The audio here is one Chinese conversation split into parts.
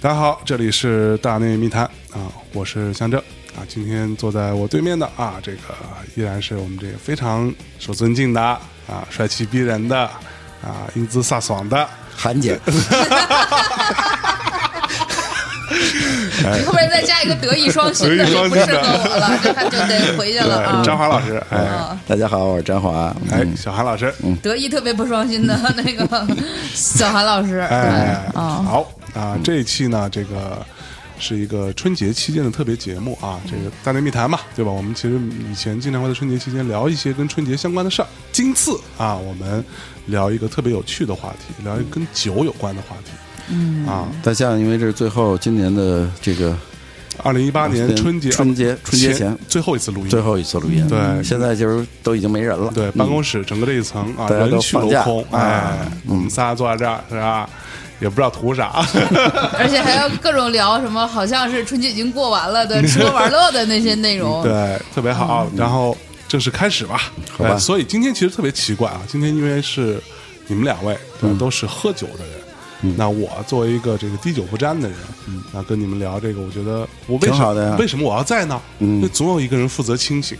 大家好，这里是大内密谈。啊，我是向正啊。今天坐在我对面的啊，这个依然是我们这个非常受尊敬的啊，帅气逼人的啊，英姿飒爽的。韩姐，你 后面再加一个德艺双馨的，德艺双就不适合我了，那他就得回去了啊。张华老师，哎啊，大家好，我是张华。哎，小韩老师，德艺特别不双馨的 那个小韩老师，哎，好啊，这一期呢，这个是一个春节期间的特别节目啊，这个大内密谈嘛，对吧？我们其实以前经常会在春节期间聊一些跟春节相关的事儿。今次啊，我们聊一个特别有趣的话题，聊一个跟酒有关的话题。嗯。啊，大象，因为这是最后今年的这个二零一八年春节春节春节前最后一次录音，最后一次录音，对。现在就是都已经没人了，对，办公室整个这一层啊，人去楼空，哎啊，我们仨坐在这儿是吧？也不知道图啥，而且还要各种聊什么，好像是春节已经过完了的 吃喝玩乐的那些内容。对，特别好。然后正式开始吧，好吧。哎所以今天其实特别奇怪啊，今天因为是你们两位对，都是喝酒的人。那我作为一个这个滴酒不沾的人，嗯，那跟你们聊这个，我觉得我为什为什么我要在呢？因为总有一个人负责清醒，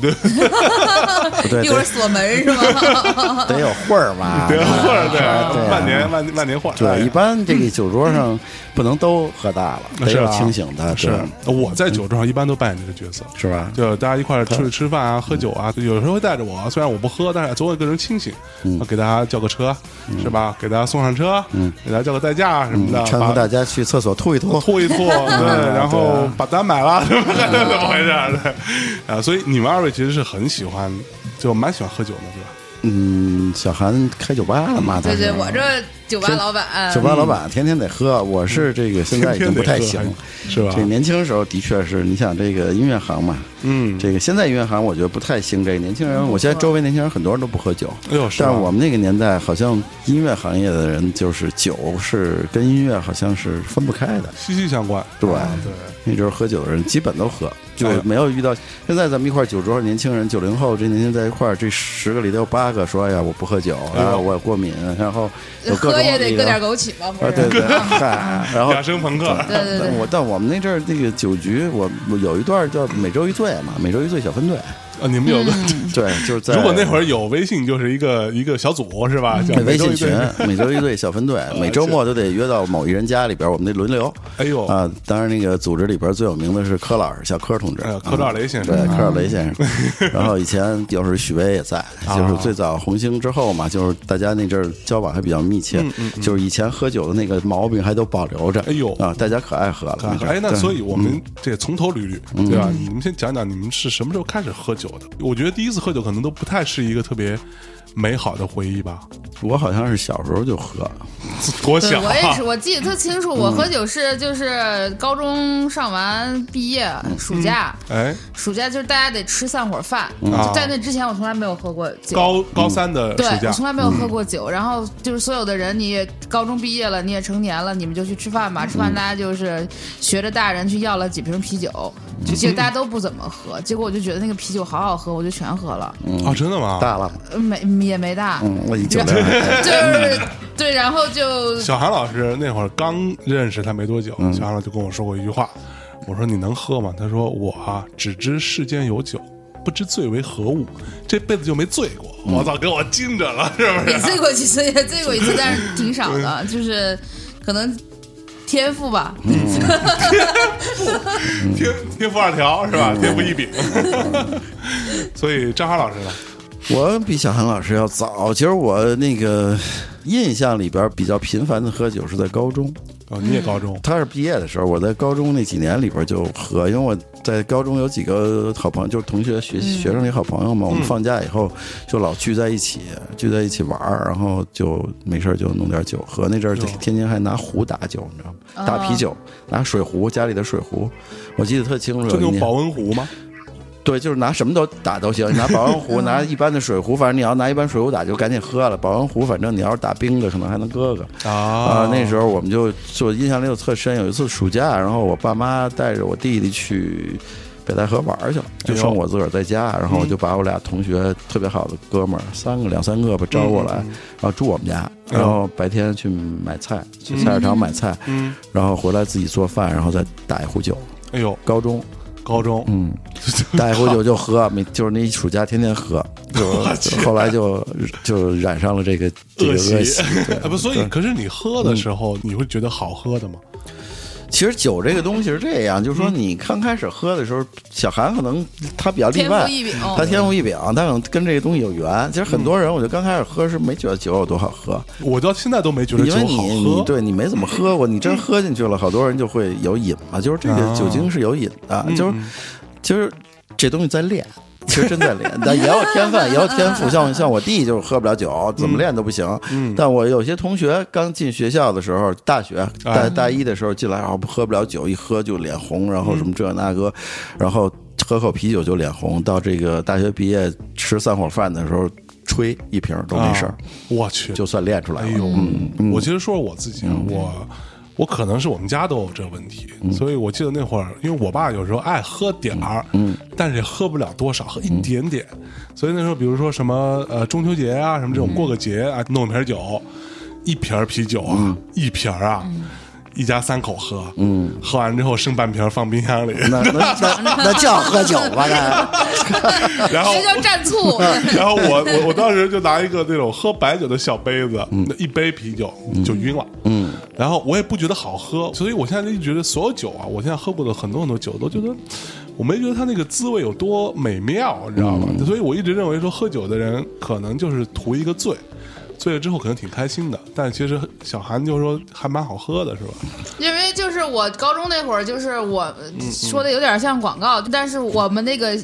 对，不对，一会儿锁门是吗？得有会儿嘛，对，或者对对万年万万年会儿对，一般这个酒桌上不能都喝大了，得有是要清醒的，是我在酒桌上一般都扮演这个角色，是吧？就大家一块儿出去吃饭啊、喝酒啊，有时候会带着我，虽然我不喝，但是总有一个人清醒，我给大家叫个车，是吧？给大家送上车，给大家叫个代驾啊什么的，把搀扶大家去厕所吐一吐，吐一吐，对，然后把单买了？怎么回事？对啊，所以你们二位其实是很喜欢，就蛮喜欢喝酒的，对吧？嗯，小韩开酒吧了嘛？对对，我这酒吧老板，酒吧老板天天得喝，我是这个现在已经不太行是吧这年轻时候的确是，你想这个音乐行嘛，嗯，这个现在音乐行我觉得不太兴。这个年轻人，我现在周围年轻人很多人都不喝酒，哎呦，是但是我们那个年代好像音乐行业的人就是酒是跟音乐好像是分不开的。息息相关，对啊对。那时候喝酒的人基本都喝，就没有遇到。现在咱们一块儿酒桌上，年轻人九零后这年轻人在一块儿，这十个里头有八个说：“哎呀，我不喝酒，哎呦然后我过敏，然后有各也得搁点枸杞嘛，不啊，是？对对，嗨，然后养生朋克，对对对但我但我们那阵儿那个酒局，我我有一段叫每周一醉嘛，每周一醉小分队，啊，你们有个，对，就是在如果那会儿有微信，就是一个一个小组是吧？叫微信群，每周一队小分队，每周末都得约到某一人家里边，我们得轮流。哎呦，啊，当然那个组织里边最有名的是柯老师，小柯同志哎，柯兆雷先生对，啊柯兆雷先生。然后以前有时候许巍也在，啊就是最早红星之后嘛，就是大家那阵儿交往还比较密切，就是以前喝酒的那个毛病还都保留着。嗯哎呦啊，大家可爱喝了。哎，那所以我们这从头捋捋，对吧？你们先讲讲你们是什么时候开始喝酒我觉得第一次喝酒可能都不太是一个特别美好的回忆吧。我好像是小时候就喝，对，多小啊我也是，！我记得特清楚。我喝酒是就是高中上完毕业，暑假，哎，暑假就是大家得吃散伙饭。在那之前，我从来没有喝过酒。高高三的对暑，假我从来没有喝过酒。然后就是所有的人，你也高中毕业了，你也成年了，你们就去吃饭吧。吃饭大家就是学着大人去要了几瓶啤酒，就其实大家都不怎么喝。结果我就觉得那个啤酒好好喝，我就全喝了，啊，真的吗？大了，没没也没大，嗯，我 就是对，然后就小韩老师那会儿刚认识他没多久，嗯小韩老师就跟我说过一句话，我说你能喝吗？他说我啊，只知世间有酒，不知醉为何物，这辈子就没醉过。嗯我操，给我惊着了，是不也是？醉过几次，也醉过一次，但是挺少的，就是可能天赋吧。天天赋二条是吧？天赋异禀。所以张华老师呢？我比小韩老师要早。其实我那个印象里边比较频繁的喝酒是在高中。哦，你也高中他是毕业的时候，我在高中那几年里边就喝，因为我在高中有几个好朋友，就是同学学学生里好朋友嘛，我们放假以后就老聚在一起，聚在一起玩儿，然后就没事儿就弄点酒喝。那阵儿哟天津还拿壶打酒，你知道吗？打啤酒，拿水壶，家里的水壶，我记得特清楚。就那种保温壶吗？对，就是拿什么都打都行，你拿保温壶，拿一般的水壶，反正你要拿一般水壶打就赶紧喝了。保温壶，反正你要是打冰的，可能还能搁搁。啊啊，那时候我们就就印象里有特深，有一次暑假，然后我爸妈带着我弟弟去北戴河玩去了，就剩我自个儿在家，然后我就把我俩同学特别好的哥们儿，三个两三个吧招过来，然后住我们家，然后白天去买菜，去菜市场买菜，嗯，然后回来自己做饭，然后再打一壶酒。哎呦，高中，高中，嗯，打一壶酒就喝，每就是那一暑假天天喝，就就后来就就染上了这个这个恶恶习 不，所以可是你喝的时候，你会觉得好喝的吗？其实酒这个东西是这样，就是说你刚开始喝的时候，小韩可能他比较例外他天赋异禀，他可能跟这个东西有缘。其实很多人，我觉得刚开始喝是没觉得酒有多好喝，我到现在都没觉得因为酒好你你喝。对你没怎么喝过，你真喝进去了，好多人就会有瘾嘛。就是这个啊酒精是有瘾的，就是嗯就是这东西在练。其实真在练，但也有天分，也有天赋。像像我弟就是喝不了酒，怎么练都不行。嗯但我有些同学刚进学校的时候，大学大哎大一的时候进来，然后喝不了酒，一喝就脸红，然后什么这那个，然后喝口啤酒就脸红。到这个大学毕业吃散伙饭的时候，吹一瓶都没事儿啊，我去，就算练出来了。哎呦，嗯我其实说说我自己啊，我我可能是我们家都有这个问题，嗯。所以我记得那会儿，因为我爸有时候爱喝点儿，嗯，但是也喝不了多少，喝一点点，所以那时候比如说什么呃中秋节啊什么这种过个节啊，弄瓶酒，一瓶啤酒啊，一瓶儿啊。一家三口喝，嗯，喝完之后剩半瓶放冰箱里，那那那 那叫喝酒吧？那 然后这叫蘸醋。然后我我我当时就拿一个那种喝白酒的小杯子，那一杯啤酒就晕了，嗯，然后我也不觉得好喝，所以我现在就觉得所有酒啊，我现在喝过的很多很多酒都觉得，我没觉得它那个滋味有多美妙，你知道吗？所以我一直认为说喝酒的人可能就是图一个醉。醉了之后可能挺开心的，但其实小韩就说还蛮好喝的，是吧？因为就是我高中那会儿，就是我说的有点像广告，但是我们那个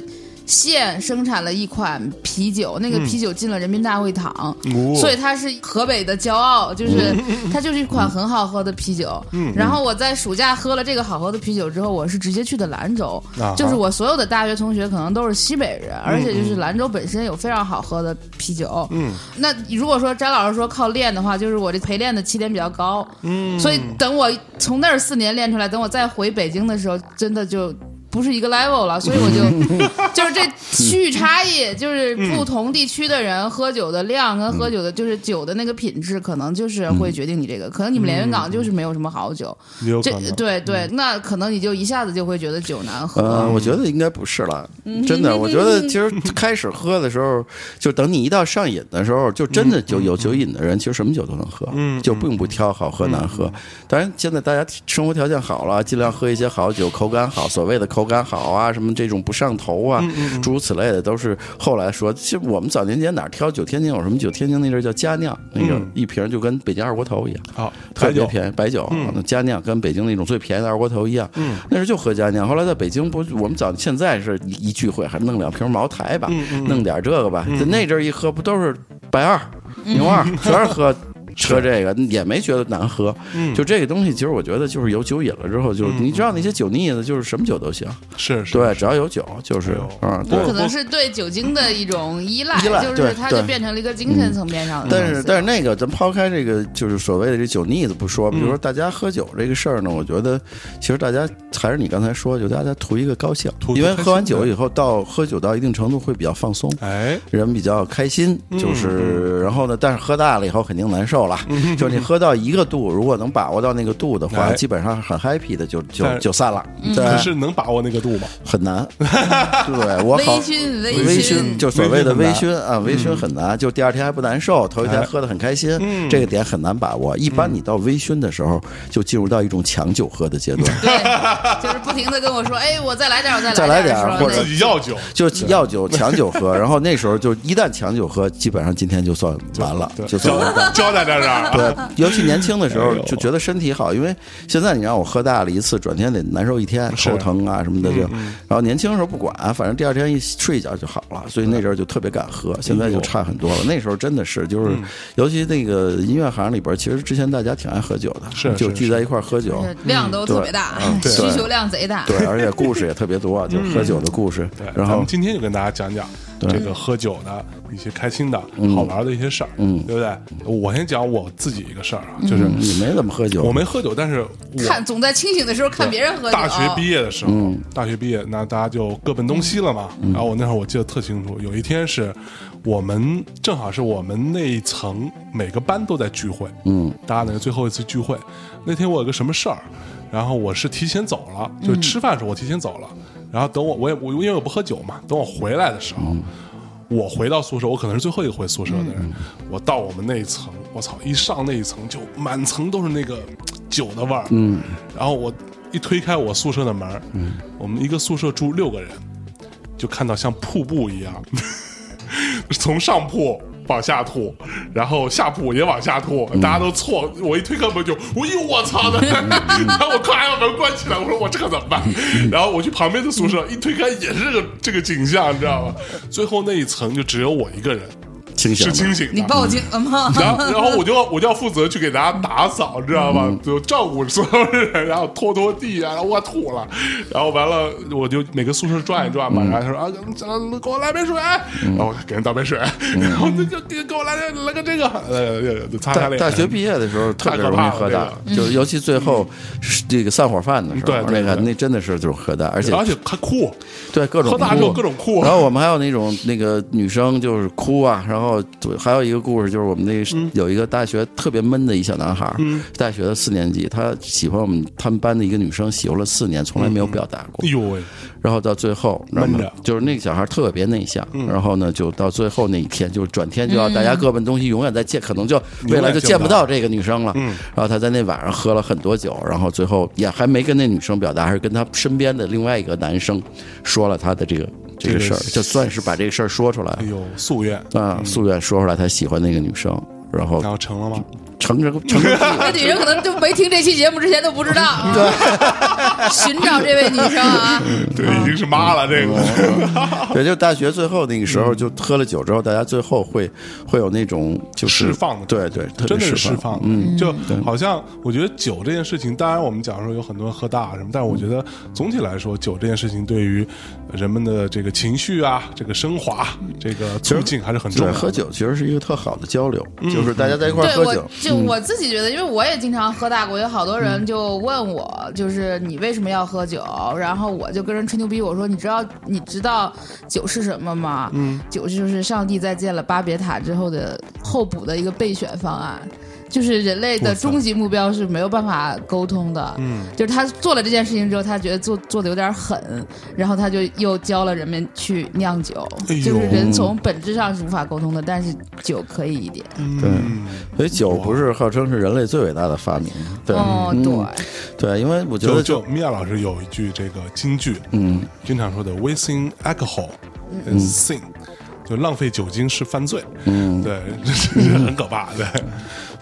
县生产了一款啤酒，那个啤酒进了人民大会堂，哦。所以它是河北的骄傲，就是它就是一款很好喝的啤酒。然后我在暑假喝了这个好喝的啤酒之后，我是直接去的兰州啊，就是我所有的大学同学可能都是西北人，而且就是兰州本身有非常好喝的啤酒。嗯，那如果说詹老师说靠练的话，就是我这陪练的起点比较高，嗯，所以等我从那儿四年练出来，等我再回北京的时候，真的就。不是一个 level 了，所以我就 就是这区域差异，就是不同地区的人喝酒的量跟喝酒的，就是酒的那个品质，可能就是会决定你这个。可能你们连云港就是没有什么好酒，这。对对，那可能你就一下子就会觉得酒难喝。呃，我觉得应该不是了，真的。我觉得其实开始喝的时候，就等你一到上瘾的时候，就真的就有酒瘾的人，其实什么酒都能喝，嗯就并不挑好喝难喝。当然，现在大家生活条件好了，尽量喝一些好酒，口感好，所谓的口感好啊，什么这种不上头啊，诸如此类的，都是后来说。其实我们早年间哪挑酒？天津有什么酒？天津那阵儿叫佳酿，那个嗯一瓶就跟北京二锅头一样。好，特别便宜，白酒，那佳酿跟北京那种最便宜的二锅头一样。嗯，那时候就喝佳酿。后来在北京不，我们早现在是一一聚会还弄两瓶茅台吧，弄点这个吧。在那阵儿一喝，不都是白二、牛二，全是喝。喝这个也没觉得难喝，就这个东西，其实我觉得就是有酒瘾了之后，就是你知道那些酒腻子，就是什么酒都行，是是，对，只要有酒就是啊，对哎呦。可能是对酒精的一种依赖，依赖就是对对它就变成了一个精神层面上的。但是但是那个，咱抛开这个，就是所谓的这酒腻子不说，比如说大家喝酒这个事儿呢，我觉得其实大家还是你刚才说，就大家图一个高兴，因为喝完酒以后到喝酒到一定程度会比较放松。哎，人比较开心，嗯就是，然后呢，但是喝大了以后肯定难受了。就是你喝到一个度，如果能把握到那个度的话，哎。基本上很 happy 的就就但就散了。嗯。对，可是能把握那个度吗？很难。对我好微醺，微微醺醺，就所谓的微微醺醺啊，微醺很难，就第二天还不难受，头一天哎。喝的很开心嗯，这个点很难把握。一般你到微醺的时候，就进入到一种强酒喝的阶段，对，就是不停的跟我说，哎，我再来点儿，我再再来点儿，点儿或者自己要酒，就要酒强酒喝，然后那时候就一旦强酒喝，基本上今天就算完了，就算完蛋。交交代 对，尤其年轻的时候就觉得身体好，因为现在你让我喝大了一次，转天得难受一天，头疼啊什么的就。嗯然后年轻的时候不管，反正第二天一睡一觉就好了，所以那阵儿就特别敢喝。现在就差很多了。那时候真的是，就是嗯尤其那个音乐行里边，其实之前大家挺爱喝酒的，是就聚在一块儿喝酒。量都特别大，对需求量贼大。对，而且故事也特别多，就是喝酒的故事。对，然后今天就跟大家讲讲这个喝酒的一些开心的、好玩的一些事儿，嗯。对不对？我先讲我自己一个事儿啊，就是你没怎么喝酒，我没喝酒，但是我看总在清醒的时候看别人喝酒，大学毕业的时候，大学毕业，那大家就各奔东西了嘛。然后我那会儿我记得特清楚，有一天是我们正好是我们那一层每个班都在聚会，嗯，大家那个最后一次聚会。那天我有个什么事儿，然后我是提前走了，就是吃饭的时候我提前走了，然后等我我也我因为我不喝酒嘛，等我回来的时候。我回到宿舍，我可能是最后一个回宿舍的人。我到我们那一层，我操！一上那一层就满层都是那个 酒的味儿。嗯，然后我一推开我宿舍的门，嗯，我们一个宿舍住六个人，就看到像瀑布一样，从上铺往下吐，然后下铺也往下吐，大家都错。我一推开门就，我呦我操的！然后我咔把门关起来，我说我这可怎么办？然后我去旁边的宿舍一推开也是这个这个景象，你知道吗？最后那一层就只有我一个人清醒是清醒的，你报警了吗？然后，然后我就我就要负责去给大家打扫，知道吧？就照顾所有人，然后拖拖地啊，然后我吐了，然后完了我就每个宿舍转一转嘛，然后他说啊，嗯给我来杯水，然后我给人倒杯水，然后就就给给我来来个这个，呃，擦擦大脸。大学毕业的时候特别容易喝大就是尤其最后是这个散伙饭的时候，对对那个那真的是就是喝大，而且而且还哭，对各种喝大哭就各种哭然后我们还有那种那个女生就是哭啊，然后对还有一个故事就是我们那嗯。有一个大学特别闷的一小男孩，大学的四年级，他喜欢我们他们班的一个女生，喜欢了四年，从来没有表达过。哎。呦喂，然后到最后，闷着。就是那个小孩特别内向，然后呢，就到最后那一天，就是转天就要大家各奔东西，永远再见，可能就未来就见不到这个女生了。然后他在那晚上喝了很多酒，然后最后也还没跟那女生表达，还是跟他身边的另外一个男生说了他的这个这个事儿，就算是把这个事儿说出来。哎呦夙愿，啊，夙愿说出来，他喜欢那个女生，然后然后成了吗？成成成。那女生可能就没听这期节目之前都不知道对。寻找这位女生啊，对，已经是妈了，这个。对，就大学最后那个时候，就喝了酒之后，大家最后会会有那种就是释放的对对，真的是释释放，嗯，就好像我觉得酒这件事情，当然我们讲说有很多人喝大啊什么，但是我觉得总体来说，酒这件事情对于人们的这个情绪啊、这个升华、这个促进还是很重对，要的。喝酒其实是一个特好的交流，就是大家在一块儿喝酒，就我自己觉得，因为我也经常喝大过，有好多人就问我，就是你为什么要喝酒？然后我就跟人吹牛逼，我说你知道你知道酒是什么吗？嗯，酒就是上帝在建了巴别塔之后的候补的一个备选方案。就是人类的终极目标是没有办法沟通的，嗯，就是他做了这件事情之后，他觉得做做的有点狠，然后他就又教了人们去酿酒，哎就是人从本质上是无法沟通的，但是酒可以一点。对，所以酒不是号称是人类最伟大的发明，对，哦，嗯。对，对，因为我觉就得就米娅老师有一句这个金句，嗯，经常说的 “wasting alcohol is sin”，就浪费酒精是犯罪。嗯，对，这是很可怕。对，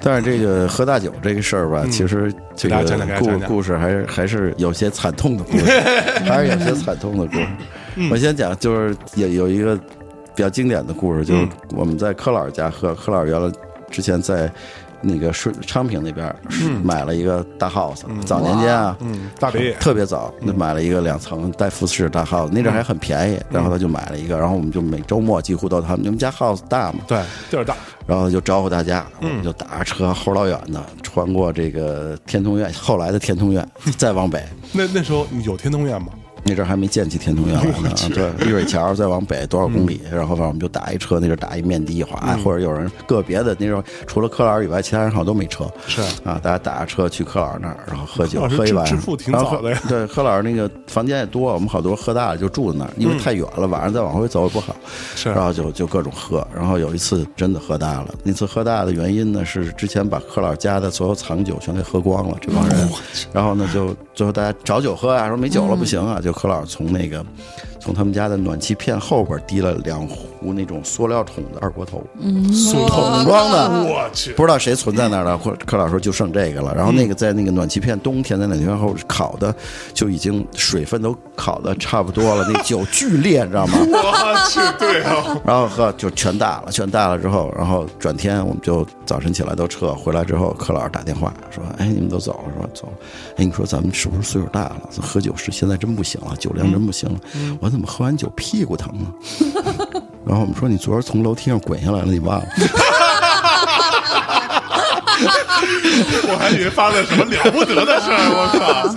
但是这个喝大酒这个事儿吧，其实这个故故事还是还是有些惨痛的故事，还是有些惨痛的故事。我先讲，就是有有一个比较经典的故事，就是我们在柯老师家喝，柯老师原来之前在那个顺昌平那边买了一个大 house，早年间啊，嗯，大别野，特别早，那买了一个两层带复式大 house，那阵儿还很便宜，然后他就买了一个，然后我们就每周末几乎都他们你们家 house 大嘛，对，地儿大，然后就招呼大家，我们就打车齁老远的穿过这个天通苑，后来的天通苑，再往北，那那时候有天通苑吗？那阵儿还没建起天通苑来呢，啊对，丽水桥再往北多少公里，然后反正我们就打一车，那阵儿打一面的滑，或者有人个别的那时候除了柯老师以外，其他人好像都没车，是啊，大家打着车去柯老师那儿，然后喝酒喝一晚上，对，柯老师那个房间也多，我们好多喝大了就住在那儿，因为太远了，晚上再往回走也不好，是。然后就就各种喝，然后有一次真的喝大了，那次喝大的原因呢是之前把柯老师家的所有藏酒全给喝光了，这帮人，然后呢就最后大家找酒喝啊，说没酒了不行啊，就柯老师从那个从他们家的暖气片后边滴了两壶那种塑料桶的二锅头，塑桶装的。我去，不知道谁存在那儿了，或柯老师就剩这个了。然后那个在那个暖气片，冬天在暖气片后烤的，就已经水分都烤的差不多了，那酒巨烈，你知道吗？我去，对啊，然后喝就全大了，全大了之后，然后转天我们就早晨起来都撤，回来之后柯老师打电话说：“哎，你们都走了，说走了。哎，你说咱们是不是岁数大了？喝酒是现在真不行了，酒量真不行了。我怎么喝完酒屁股疼啊？” 然后我们说：“你昨儿从楼梯上滚下来了，你忘了？” 我还以为发生什么了不得的事儿，我靠！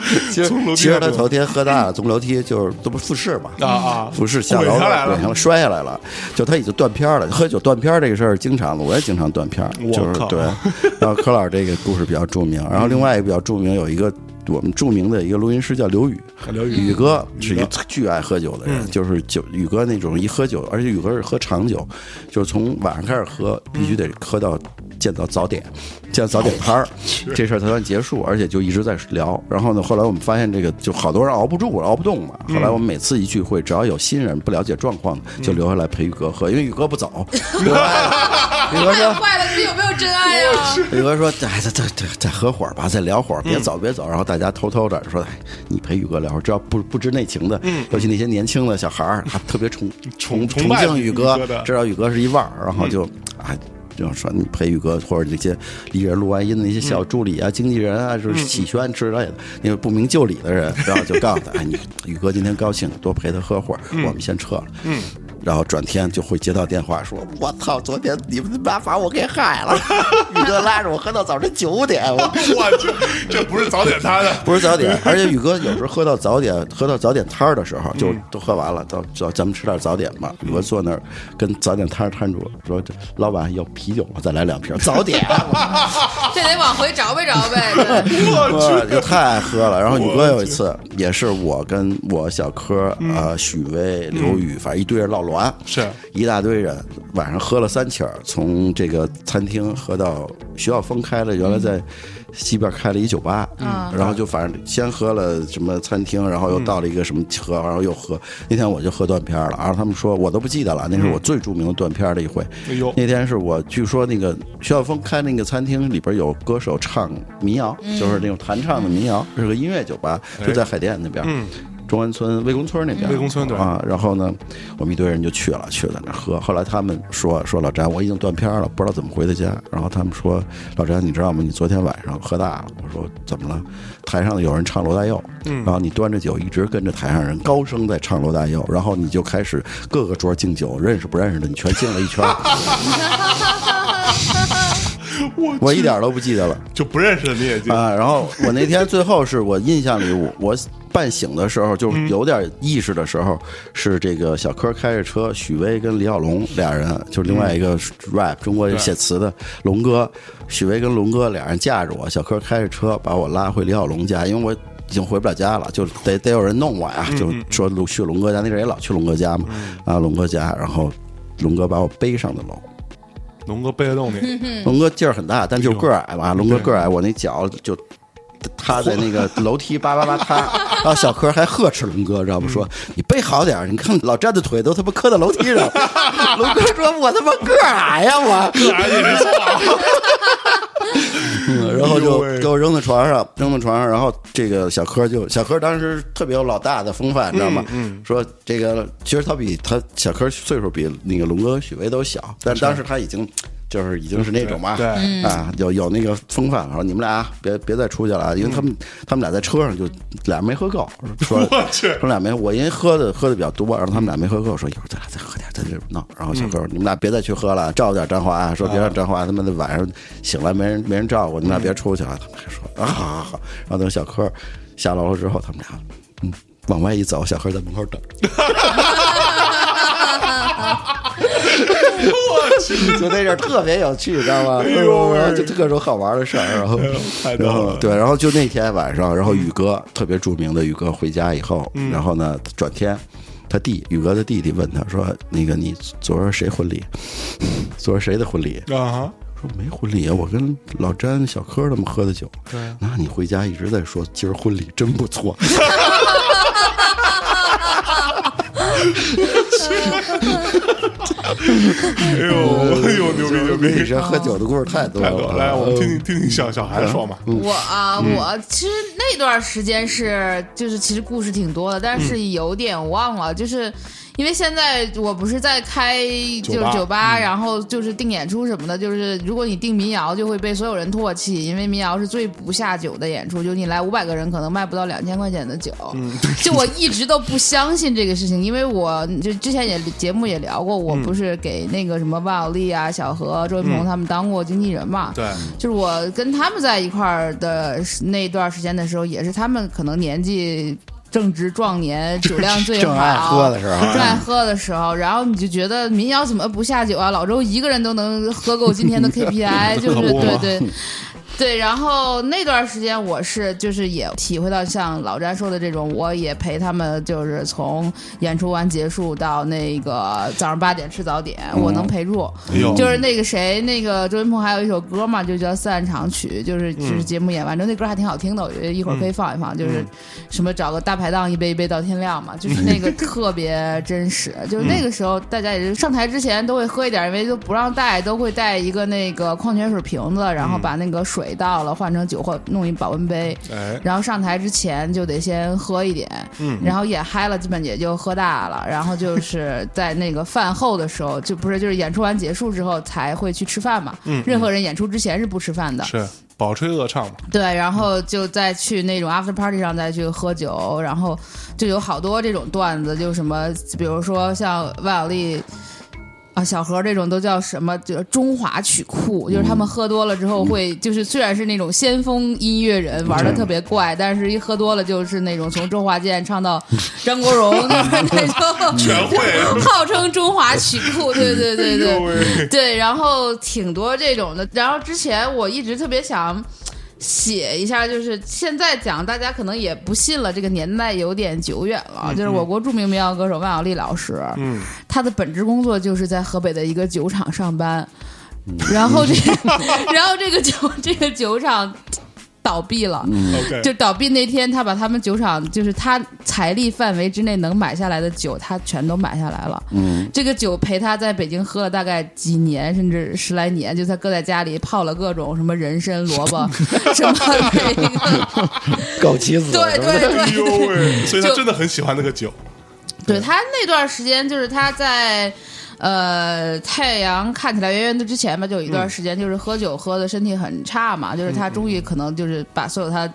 其实他头天喝大了，从楼梯就是这不是复试嘛啊啊复试下楼滚下来了摔下来了，就他已经断片儿了。喝酒断片儿这个事儿经常的，我也经常断片就是对。然后柯老师这个故事比较著名，然后另外一个比较著名有一个我们著名的一个录音师叫刘宇，刘宇宇哥是一个巨爱喝酒的人，就是酒宇哥那种一喝酒，而且宇哥是喝长酒，就是从晚上开始喝，必须得喝到见到早点，见到早点摊儿，这事儿才算结束，而且就一直在聊。然后呢，后来我们发现这个就好多人熬不住，熬不动嘛。后来我们每次一聚会，只要有新人不了解状况的，就留下来陪宇哥喝，因为宇哥不走。宇哥说。坏了，你有没有真爱 呀？宇哥说：“哎，再再再再喝会儿吧，再聊会儿，别走别走。”然后大家偷偷的说：“哎，你陪宇哥聊会儿，只要不不知内情的，尤其那些年轻的小孩儿，他特别崇崇崇敬宇哥知道宇哥是一腕儿，然后就啊。就说你陪宇哥或者那些艺人录完音的那些小助理啊、经纪人啊，就是喜宣之类的，那个不明就里的人，然后就告诉他：“哎，你宇哥今天高兴，多陪他喝会儿，我们先撤了。”嗯。然后转天就会接到电话说：“我操，昨天你们妈把我给害了，宇哥拉着我喝到早晨九点，我 我去，这不是早点摊的，不是早点，而且宇哥有时候喝到早点，喝到早点摊儿的时候，就都喝完了，到到咱们吃点早点吧。宇哥坐那儿跟早点摊摊主说：“这老板有啤酒吗？再来两瓶早点。这得往回找呗找呗。我”我就太爱喝了。然后宇哥有一次也是我跟我小柯呃许巍、刘宇，反正一堆人闹乱，是。一大堆人，晚上喝了三起儿，从这个餐厅喝到徐晓峰开了，原来在西边开了一酒吧，嗯。然后就反正先喝了什么餐厅，然后又到了一个什么喝，然后又喝。那天我就喝断片儿了，然后他们说我都不记得了，那是我最著名的断片儿的一回。哎呦，那天是我据说那个徐晓峰开那个餐厅里边有歌手唱民谣，就是那种弹唱的民谣，是个音乐酒吧，就在海淀那边。嗯中关村魏公村那边，魏公村对啊，然后呢，我们一堆人就去了，去了那喝。后来他们说说老詹，我已经断片了，不知道怎么回的家。然后他们说老詹，你知道吗？你昨天晚上喝大了。我说怎么了？台上有人唱罗大佑，然后你端着酒一直跟着台上人高声在唱罗大佑，然后你就开始各个桌敬酒，认识不认识的你全敬了一圈。我我一点都不记得了。就不认识的你也就啊，然后我那天最后是我印象里，我我半醒的时候，就是有点意识的时候，是这个小柯开着车，许巍跟李小龙俩人，就是另外一个 rap 中国写词的龙哥，许巍跟龙哥俩人架着我，小柯开着车把我拉回李小龙家，因为我。已经回不了家了，就得得有人弄我呀，就说去龙哥家，那阵儿也老去龙哥家嘛，啊，龙哥家，然后龙哥把我背上的楼，龙哥背得动你，龙哥劲儿很大，但就是个儿矮吧。龙哥个儿矮，我那脚就塌在那个楼梯叭叭叭塌。然后小柯还呵斥龙哥，知道不？说你背好点儿，你看老詹的腿都他妈磕到楼梯上。龙哥说：“我他妈个儿矮呀，我。哎也没错，嗯”然后就给我扔在床上，扔在床上。然后这个小柯就小柯当时特别有老大的风范，你知道吗？嗯说这个其实他比他小柯岁数比那个龙哥、许巍都小，但当时他已经就是已经是那种嘛，对嗯啊，有有那个风范，说你们俩别别再出去了啊，因为他们、他们俩在车上就俩人没喝够，说 我去说俩没我因为喝的喝的比较多，然后他们俩没喝够，说一会儿咱俩再喝点，在这闹。然后小哥、你们俩别再去喝了，照顾点张华，说别让张华他妈的晚上醒来没人没人照顾，你们俩别出去了。他们还说啊好好好，然后等小柯下楼了之后，他们俩嗯往外一走，小柯在门口等着。我去，就那阵儿特别有趣，知道吗？然后就各种好玩的事儿，然后然后对，然后就那天晚上，然后宇哥特别著名的宇哥回家以后，嗯然后呢，转天他弟宇哥的弟弟问他说：“那个你昨儿谁婚礼？昨儿谁的婚礼？”啊哈，说没婚礼啊，我跟老詹、小柯他们喝的酒。对那你回家一直在说今儿婚礼真不错。哎呦，哎呦，牛 逼牛逼！你这喝酒的故事太多了。嗯来，我们听听听听小小孩说嘛。我啊，嗯我其实那段时间是，就是其实故事挺多的，但是嗯有点忘了，就是因为现在我不是在开就是酒吧然后就是定演出什么的，就是如果你定民谣，就会被所有人唾弃，因为民谣是最不下酒的演出，就你来五百个人，可能卖不到两千块钱的酒。嗯就我一直都不相信这个事情，因为我就之前也节目也聊过，我嗯不是给那个什么万晓利啊、小何、周云鹏他们当过经纪人嘛。对，就是我跟他们在一块儿的时那段时间的时候，也是他们可能年纪正值壮年，酒量最好，正爱喝的时候正爱喝的时候，然后你就觉得民谣怎么不下酒啊？老周一个人都能喝够今天的 KPI，就是对对。对，然后那段时间我是就是也体会到像老詹说的这种，我也陪他们就是从演出完结束到那个早上八点吃早点，我能陪住。哎，就是那个谁，那个周云鹏还有一首歌嘛，就叫《散场曲》，就是嗯就是节目演完之后，那歌还挺好听的，我觉得一会儿可以放一放。就是什么找个大排档，一杯一杯到天亮嘛，就是那个 特别真实。就是那个时候，大家也是上台之前都会喝一点，因为都不让带，都会带一个那个矿泉水瓶子，然后把那个水倒了换成酒或弄一保温杯。哎，然后上台之前就得先喝一点，嗯然后也嗨了，基本也就喝大了。然后就是 在那个饭后的时候，就不是就是演出完结束之后才会去吃饭嘛。嗯任何人演出之前是不吃饭的。是饱吹恶唱嘛。对，然后就再去那种 after party 上再去喝酒，然后就有好多这种段子，就什么，比如说像万晓利。啊，小何这种都叫什么？就中华曲库，就是他们喝多了之后会，就是虽然是那种先锋音乐人，玩的特别怪，但是一喝多了就是那种从周华健唱到 张国荣，就是那种 全会 号称中华曲库，对对对对。对，然后挺多这种的。然后之前我一直特别想写一下，就是现在讲，大家可能也不信了，这个年代有点久远了。就是我国著名民谣歌手万晓利老师，嗯，他的本职工作就是在河北的一个酒厂上班，然后这个，然后这个酒这个酒厂倒闭了。OK，就倒闭那天，他把他们酒厂，就是他财力范围之内能买下来的酒，他全都买下来了。嗯，这个酒陪他在北京喝了大概几年，甚至十来年，就他搁在家里泡了各种什么人参、萝卜，什么那个，枸杞子，对对哎呦对，喂，所以他真的很喜欢那个酒。对他那段时间就是他在。呃，太阳看起来圆圆的之前吧，就有一段时间就是喝酒喝的身体很差嘛，就是他终于可能就是把所有他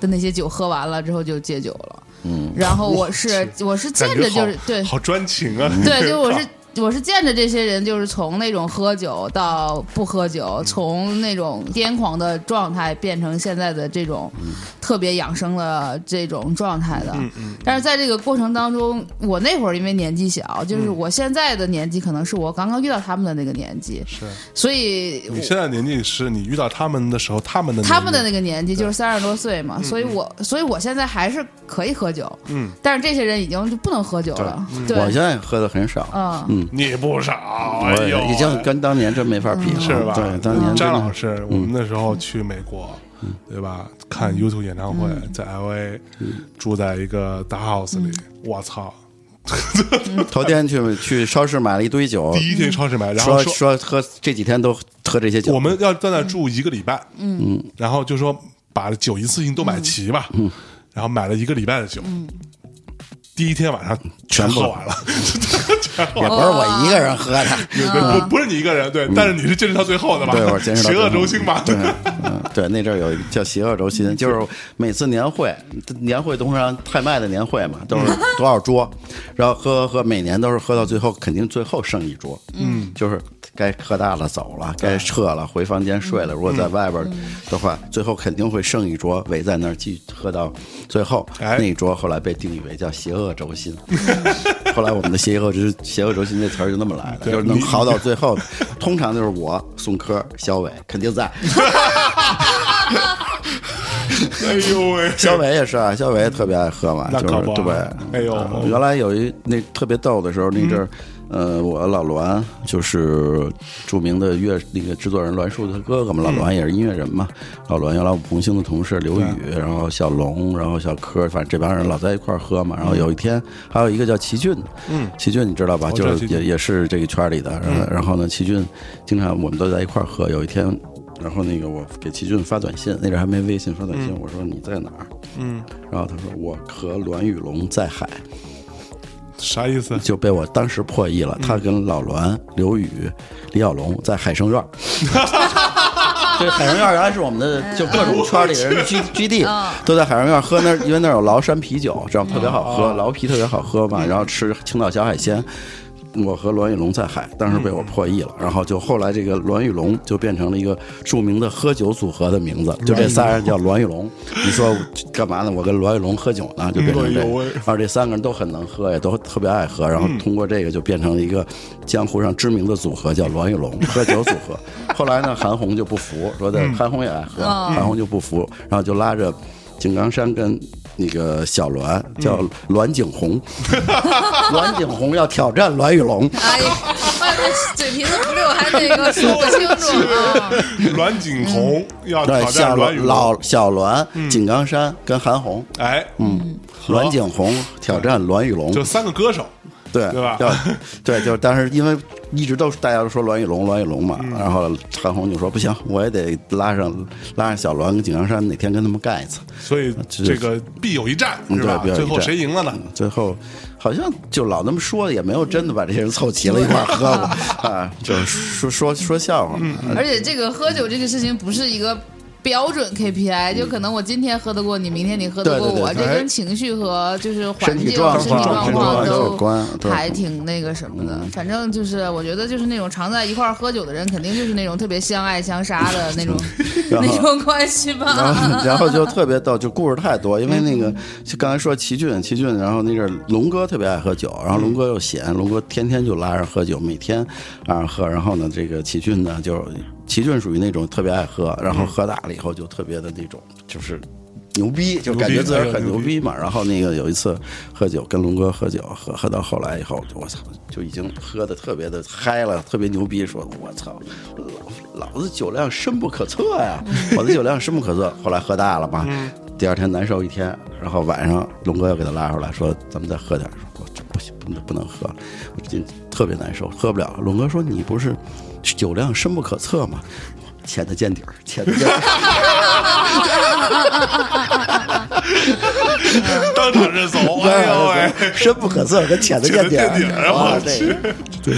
的那些酒喝完了之后就戒酒了。嗯，然后我是我是见着就是对好专情啊。对，就我是 我是见着这些人，就是从那种喝酒到不喝酒，从那种癫狂的状态变成现在的这种特别养生的这种状态的。嗯嗯但是在这个过程当中，我那会儿因为年纪小，就是我现在的年纪可能是我刚刚遇到他们的那个年纪，是。所以你现在年纪是你遇到他们的时候，他们的他们的那个年纪就是三十多岁嘛，所以我所以我现在还是可以喝酒，嗯，但是这些人已经就不能喝酒了，对，我现在喝的很少，嗯。嗯，你不少，哎呦，已经跟当年真没法比了，是吧？对，当年张老师，我们那时候去美国，对吧？看 YouTube 演唱会，在 LA 住在一个大 house 里，我操！头天去去超市买了一堆酒，第一天超市买，然后说说喝这几天都喝这些酒，我们要在那住一个礼拜，嗯，然后就说把酒一次性都买齐吧，嗯，然后买了一个礼拜的酒，第一天晚上全喝完了，也。不是我一个人喝的，对对，不不是你一个人，对，但是你是坚持到最后的吧？对，我坚持到 邪恶轴心吧？对，嗯，对，那阵儿有一个叫邪恶轴心，就是每次年会，年会通常太卖的年会嘛，都是多少桌，然后喝喝喝，每年都是喝到最后，肯定最后剩一桌，嗯，就是该喝大了走了，该撤了回房间睡了。如果在外边儿的话，最后肯定会剩一桌，围在那儿继续喝到最后。哎那一桌后来被定义为叫邪恶轴心。后来我们的邪恶之邪恶轴心这词儿就那么来的，就是能你嚎到最后。通常就是我、宋柯、肖伟肯定在。哎呦喂，肖伟也是啊，肖伟也特别爱喝嘛，就是对。哎呦呃原来有一那特别逗的时候，那阵儿呃，我老栾就是著名的乐那个制作人栾树的哥哥嘛，老栾也是音乐人嘛。老栾原来我们红星的同事刘宇，然后小龙，然后小柯，反正这帮人老在一块儿喝嘛。然后有一天，还有一个叫齐俊，嗯，齐俊你知道吧？就是也也是这个圈里的。然后然后呢，齐俊经常我们都在一块儿喝。有一天，然后那个我给齐俊发短信，那阵儿还没微信，发短信我说你在哪儿？嗯，然后他说我和栾雨龙在海。啥意思？就被我当时破译了。他跟老栾、刘宇、李小龙在海生院儿。这海生院儿原来是我们的，就各种圈里的人居居地，都在海生院儿喝那，因为那有崂山啤酒，这样特别好喝，崂啤特别好喝嘛。然后吃青岛小海鲜。我和栾玉龙在海，当时被我破译了，然后就后来这个栾玉龙就变成了一个著名的喝酒组合的名字，就这仨人叫栾玉龙。你说干嘛呢？我跟栾玉龙喝酒呢，就变成这哎呦喂个。然后这三个人都很能喝，也都特别爱喝，然后通过这个就变成了一个江湖上知名的组合，叫栾玉龙喝酒组合。后来呢，韩红就不服，说的韩红也爱喝，韩红就不服，然后就拉着井冈山跟。那个小栾叫栾景洪，栾景洪要挑战栾玉龙，哎呀，外 面嘴皮子不溜，还那个说不清楚 啊。栾景洪要，挑战栾宇龙，老小栾、井冈山跟韩红，哎，嗯，栾景洪挑战栾玉龙，就三个歌手，对，对吧要对，就当时因为一直都是大家都说栾玉龙，栾玉龙嘛，嗯然后韩红就说不行，我也得拉上拉上小栾跟井冈山，哪天跟他们干一次。所以这这个必有一战，嗯是吧？最后对必有一战谁赢了呢？最后好像就老那么说，也没有真的把这些人凑齐了一块儿喝过 啊，就是说说说笑话嘛。而且这个喝酒这个事情不是一个标准 KPI，就可能我今天喝得过你，明天你喝得过我，这跟情绪和就是环境、身体状身体况状况都有关还挺那个什么的。反正就是我觉得就是那种常在一块儿喝酒的人，肯定就是那种特别相爱相杀的那种 那种关系然吧。后，然后就特别逗，就故事太多。因为那个，就刚才说齐骏，齐骏，然后那阵龙哥特别爱喝酒，然后龙哥又闲，龙哥天天就拉着喝酒，每天拉着喝。然后呢，这个齐骏呢，就齐俊属于那种特别爱喝，然后喝大了以后就特别的那种，就是。牛逼，就感觉自个儿很牛逼嘛。然后那个有一次喝酒，跟龙哥喝酒，喝喝到后来以后，我操，就已经喝的特别的嗨了，特别牛逼，说我操，老老子酒量深不可测呀，我的酒量深不可测。后来喝大了嘛，第二天难受一天，然后晚上龙哥又给他拉出来说，咱们再喝点，说我这不行，不能不能喝了，我最近特别难受，喝不了。龙哥说你不是酒量深不可测嘛？浅的见底儿，浅的见底儿。当场认怂，哎呦喂！深不可测和浅的见底浅的见底儿哇我这个对，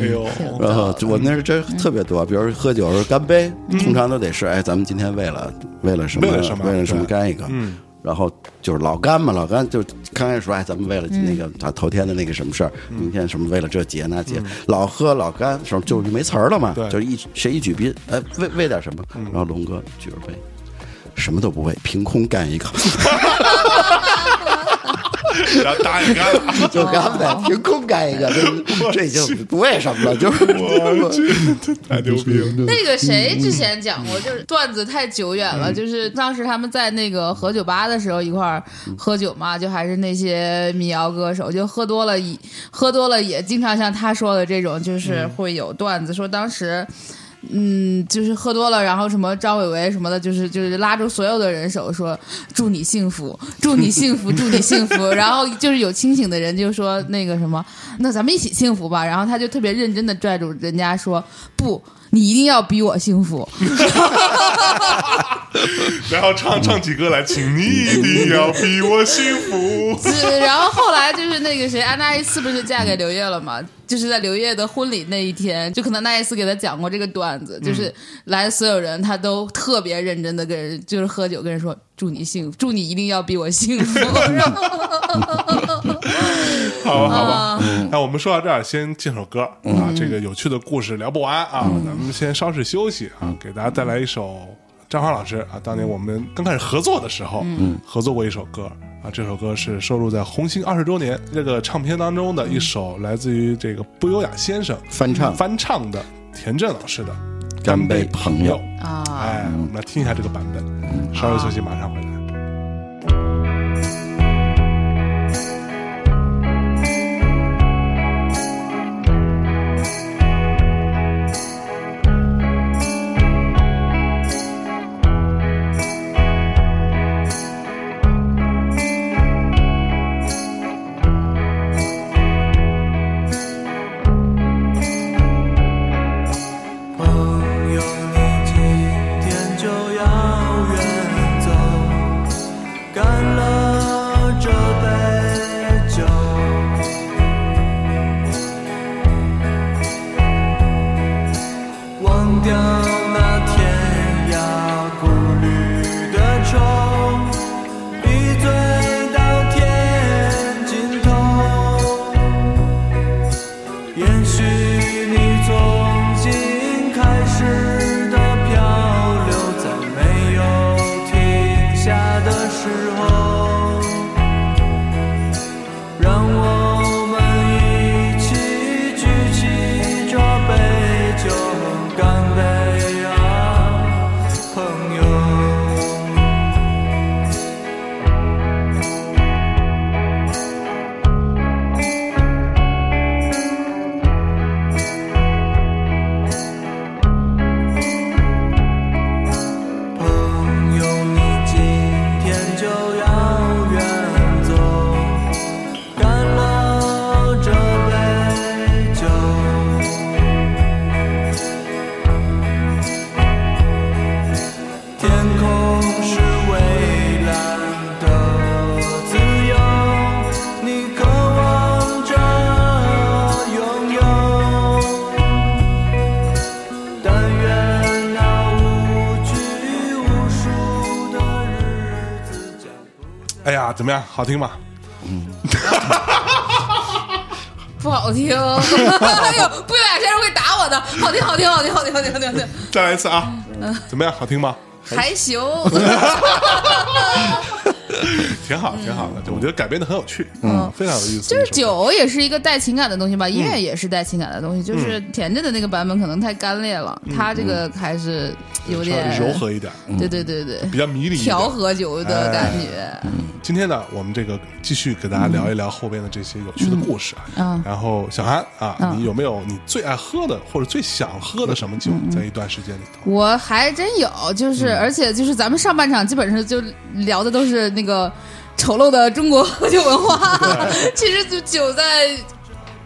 哎呦，然后我那是真特别多，比如说喝酒的时候干杯，通常都得是哎，咱们今天为了为了什么为了什么为了什么干一个，嗯，然后就是老干嘛，老干就刚开始说哎，咱们为了那个他头天的那个什么事儿，明天什么为了这节那节，老喝老干，时候就是没词儿了嘛对，就是一谁一举杯，哎，为为点什么，然后龙哥举着杯。什么都不为，凭空干一个，然后答应干了，就干呗，凭空干一个，这这已经不为什么了，就是我去，这太牛逼了！那个谁之前讲过，就是段子太久远了，就是当时他们在那个喝酒吧的时候一块儿喝酒嘛，就还是那些民谣歌手，就喝多了也喝多了也经常像他说的这种，就是会有段子说当时。嗯，就是喝多了，然后什么张伟伟什么的，就是就是拉住所有的人手说祝你幸福，祝你幸福，祝你幸福。然后就是有清醒的人就说那个什么，那咱们一起幸福吧。然后他就特别认真的拽住人家说不，你一定要比我幸福。然后唱唱起歌来，请你一定要比我幸福。是，然后后来就是那个谁，安娜一次不是嫁给刘烨了嘛？就是在刘烨的婚礼那一天，就可能那一次给他讲过这个段子，就是来所有人他都特别认真的跟人，就是喝酒跟人说祝你幸福，祝你一定要比我幸福。好吧，好吧。那我们说到这儿，先进首歌啊。这个有趣的故事聊不完啊，咱们先稍事休息啊，给大家带来一首张华老师啊，当年我们刚开始合作的时候，合作过一首歌啊。这首歌是收录在红星二十周年这个唱片当中的一首，来自于这个不优雅先生翻唱翻唱的田震老师的《干杯朋友啊，哎，我们来听一下这个版本。稍微休息，马上回来。好听吗？不好听，哎呦，不远先生会打我的，好听好听好听好听好听好听好听，再来一次啊！嗯怎么样？好听吗？还行，挺好，挺好的。就我觉得改编的很有趣，嗯，非常有意思。就是酒也是一个带情感的东西吧，音乐也是带情感的东西。就是田震的那个版本可能太干裂了，他这个还是有点柔和一点，对对对对，比较迷离。调和酒的感觉。今天呢，我们这个继续给大家聊一聊后边的这些有趣的故事啊。嗯然后小韩啊，嗯你有没有你最爱喝的或者最想喝的什么酒，在一段时间里头？我还真有，就是、而且就是咱们上半场基本上就聊的都是那个丑陋的中国 喝酒文化，其实就酒在。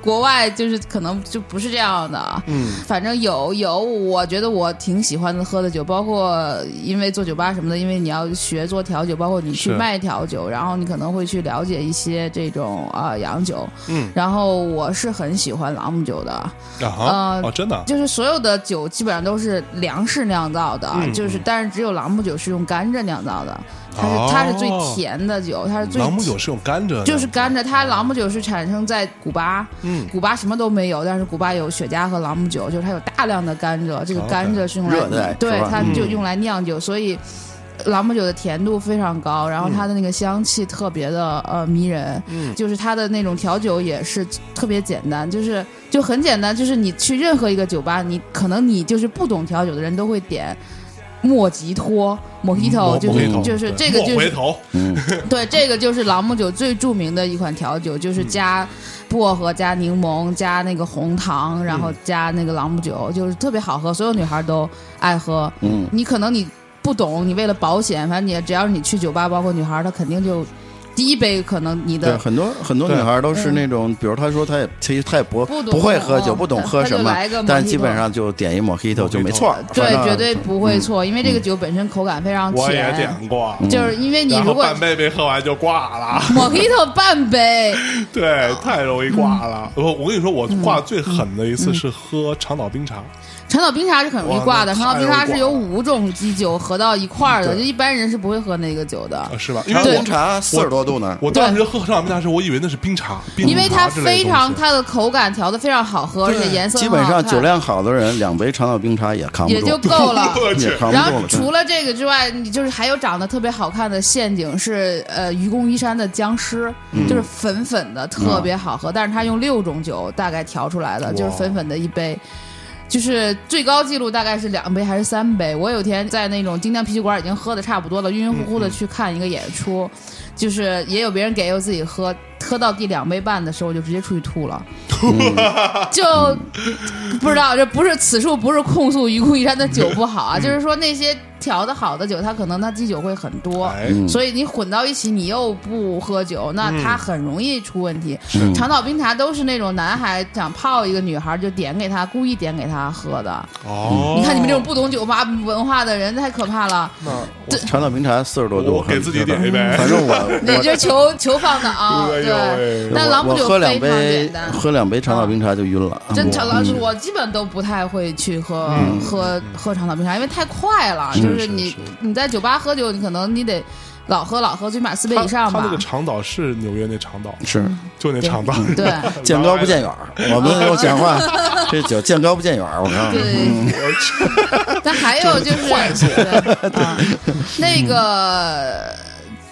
国外就是可能就不是这样的，嗯，反正有有，我觉得我挺喜欢的喝的酒，包括因为做酒吧什么的，因为你要学做调酒，包括你去卖调酒，然后你可能会去了解一些这种啊、洋酒，嗯，然后我是很喜欢朗姆酒的，啊哈，呃哦，真的？啊，就是所有的酒基本上都是粮食酿造的，嗯就是但是只有朗姆酒是用甘蔗酿造的，它是、哦它是最甜的酒，它是最朗姆酒是用甘蔗的，就是甘蔗，它朗姆酒是产生在古巴，嗯。古巴什么都没有，但是古巴有雪茄和朗姆酒，就是它有大量的甘蔗，这个甘蔗是用来对它就嗯。用来酿酒，所以。朗姆酒的甜度非常高，然后它的那个香气特别的呃迷人，嗯。就是它的那种调酒也是特别简单，就是就很简单，就是你去任何一个酒吧，你可能你就是不懂调酒的人都会点莫吉托、莫吉托，就是就是这个就是回头，对，这个就是朗姆酒最著名的一款调酒，就是加薄荷、加柠檬、加那个红糖，然后加那个朗姆酒，就是特别好喝，所有女孩都爱喝。嗯，你可能你不懂，你为了保险，反正你只要是你去酒吧，包括女孩，她肯定就第一杯可能你的对，的很多很多女孩都是那种，比如她说她也其实她也不不会喝酒，嗯不懂喝什么，但基本上就点一 mojito 就没错，对绝对不会错，因为这个酒本身口感非常甜我也。点过，就是因为你如果半杯没喝完就挂了，Mojito 半杯，对，太容易挂嗯。了。我我跟你说，我挂最狠的一次是喝长岛冰茶，长岛冰茶是很容易挂的，长岛冰茶是有五种基酒合到一块儿的，就一般人是不会喝那个酒的啊，。是吧？因为红茶四十多度呢，我当时喝长岛冰茶时，我以为那是冰茶，冰因为它非常，它的口感调的非常好喝，而且颜色基本上酒量好的人，两杯长岛冰茶也扛不也就，够了。然后。除了这个之外，你就是还有长得特别好看的陷阱是呃愚公移山的僵尸，嗯就是粉粉的，特别好喝。但是它用六种酒大概调出来的，就是粉粉的一杯。就是最高记录大概是两杯还是三杯？我有天在那种精酿啤酒馆已经喝的差不多了，晕晕乎乎的去看一个演出，就是也有别人给，有自己喝，喝到第两杯半的时候我就直接出去吐了，就不知道这不是此处不是控诉愚公移山的酒不好啊，就是说那些调的好的酒，它可能它基酒会很多，所以你混到一起，你又不喝酒，那它很容易出问题。嗯。长岛冰茶都是那种男孩想泡一个女孩，就点给她，故意点给她喝的。哦，你看你们这种不懂酒吧文化的人，太可怕了。那长岛冰茶四十多度，给自己点一杯。反正我你这求求放的啊，对。但朗姆酒喝两非常杯简单。喝两杯长岛冰茶就晕了。真我长岛我基本都不太会去喝、喝喝长岛冰茶，因为太快了。就是是你你在酒吧喝酒，你可能你得老喝老喝，最起码四杯以上吧他那个。长岛是纽约那长岛，是就那长岛，对见 高不见远儿，我们又讲话，这酒见高不见远儿，我告诉你。对，但还有就是对啊，那个。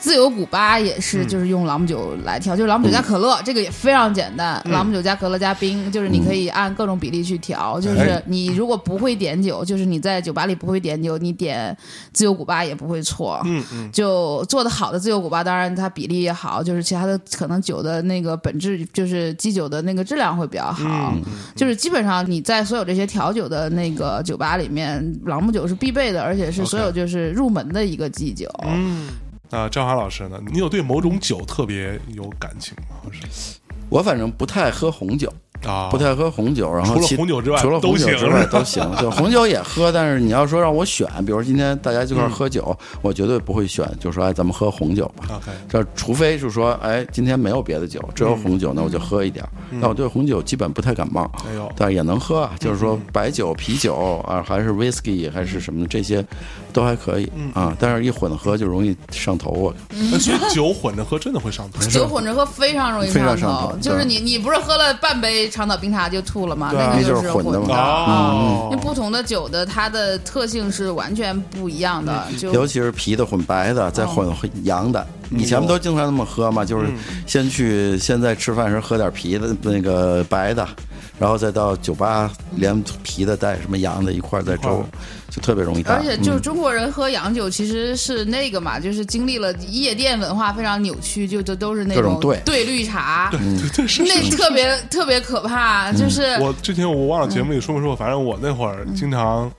自由古巴也是，就是用朗姆酒来调，就是朗姆酒加可乐，这个也非常简单。朗姆酒加可乐加冰，就是你可以按各种比例去调。就是你如果不会点酒，就是你在酒吧里不会点酒，你点自由古巴也不会错。嗯嗯，就做的好的自由古巴，当然它比例也好，就是其他的可能酒的那个本质，就是基酒的那个质量会比较好。就是基本上你在所有这些调酒的那个酒吧里面，朗姆酒是必备的，而且是所有就是入门的一个基酒。嗯，那张华老师呢？你有对某种酒特别有感情吗？我反正不太喝红酒，啊不太喝红酒，然后除了红酒之外除了都行红酒之外都行。就红酒也喝，但是你要说让我选，比如今天大家一块儿喝酒，我绝对不会选，就说哎，咱们喝红酒吧。OK 这除非是说，哎，今天没有别的酒，只有红酒，那我就喝一点儿。但我对红酒基本不太感冒，但也能喝啊。就是说白酒、啤酒啊，还是 whisky 还是什么的，这些都还可以啊。但是一混喝就容易上头啊。那所以酒混着喝真的会上头。酒混着喝非常容易非常上上头就是你你不是喝了半杯长岛冰茶就吐了吗？对啊那个那就是是混的嘛的哦因为不同的酒的它的特性是完全不一样的，就尤其是啤的混白的，再混混洋的。以前不都经常那么喝嘛？就是先去现在吃饭时喝点啤的那个白的，然后再到酒吧连啤的带什么洋的一块儿再周，就特别容易大。而且就是中国人喝洋酒其实是那个嘛，就是经历了夜店文化非常扭曲，就都都是那种各种兑兑绿茶，对对是那特别特别可怕，就是我之前我忘了节目里说没说，反正我那会儿经常。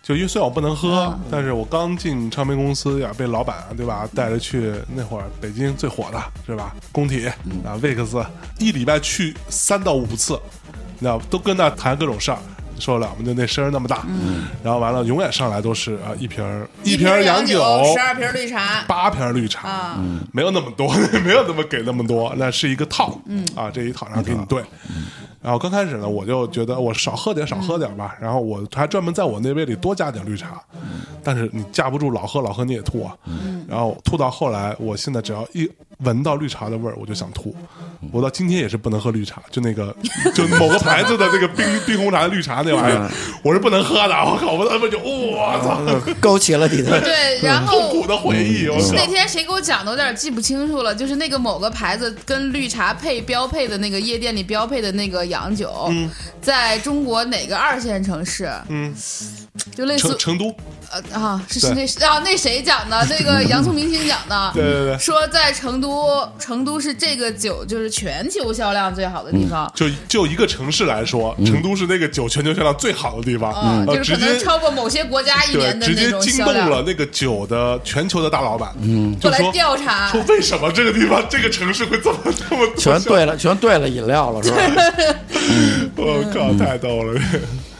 就因为虽然我不能喝，但是我刚进唱片公司呀，被老板对吧带着去那会儿北京最火的是吧？工体啊，威克斯，一礼拜去三到五次，你知道都跟那谈各种事儿。受得了吗？就那声儿那么大，然后完了，永远上来都是啊一瓶儿一瓶儿洋酒，十二瓶绿茶八瓶绿茶，啊，没有那么多，没有那么给那么多，那是一个套，嗯啊，这一套然后给你兑。然后刚开始呢，我就觉得我少喝点，少喝点吧。然后我还专门在我那杯里多加点绿茶，但是你架不住老喝老喝你也吐啊。然后吐到后来，我现在只要一闻到绿茶的味儿，我就想吐。我到今天也是不能喝绿茶，就那个 就某个牌子的那个冰冰红茶绿茶那玩意儿，我是不能喝的。我靠，我他妈就我操，勾起了你的对，然后痛苦的回忆，我是那。天谁给我讲的，我有点记不清楚了。就是那个某个牌子跟绿茶配标配的那个夜店里标配的那个洋酒，在中国哪个二线城市？嗯，就类似成成都，呃啊，是对是那啊那谁讲的？那个 洋葱明星讲的。对对对，说在成都，成都是这个酒就是全球销量最好的地方，就就一个城市来说，成都是那个酒全球销量最好的地方，嗯，呃就是可直接能超过某些国家一年的直接惊动。了那个酒的全球的大老板，嗯，就来说调查，说为什么这个地方这个城市会这么这么全兑了，全兑了饮料了，是吧？我靠，太逗了！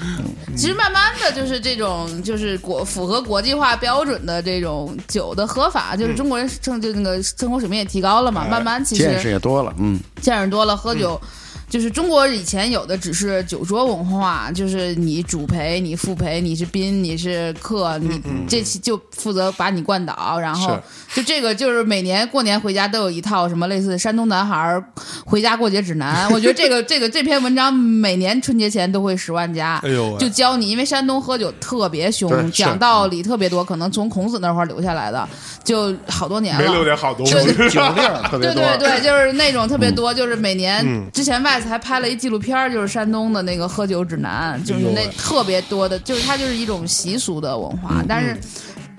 其实慢慢的就是这种就是国符合国际化标准的这种酒的喝法，就是中国人生就那个生活水平也提高了嘛，哎慢慢其实见识也多了，嗯，见识多了，喝酒。就是中国以前有的只是酒桌文化，就是你主陪，你副陪，你是宾，你是客，你这期就负责把你灌倒，然后就这个就是每年过年回家都有一套什么类似山东男孩儿回家过节指南，我觉得这个这个这篇文章每年春节前都会十万加，哎呦就教你，因为山东喝酒特别凶，讲道理特别多，可能从孔子那块儿留下来的，就好多年没留了。点好东西，酒特别对多，对对，就是那种特别多，就是每年、嗯。之前外子还拍了一纪录片儿，就是山东的那个喝酒指南，就是那特别多的，就是它就是一种习俗的文化，但是。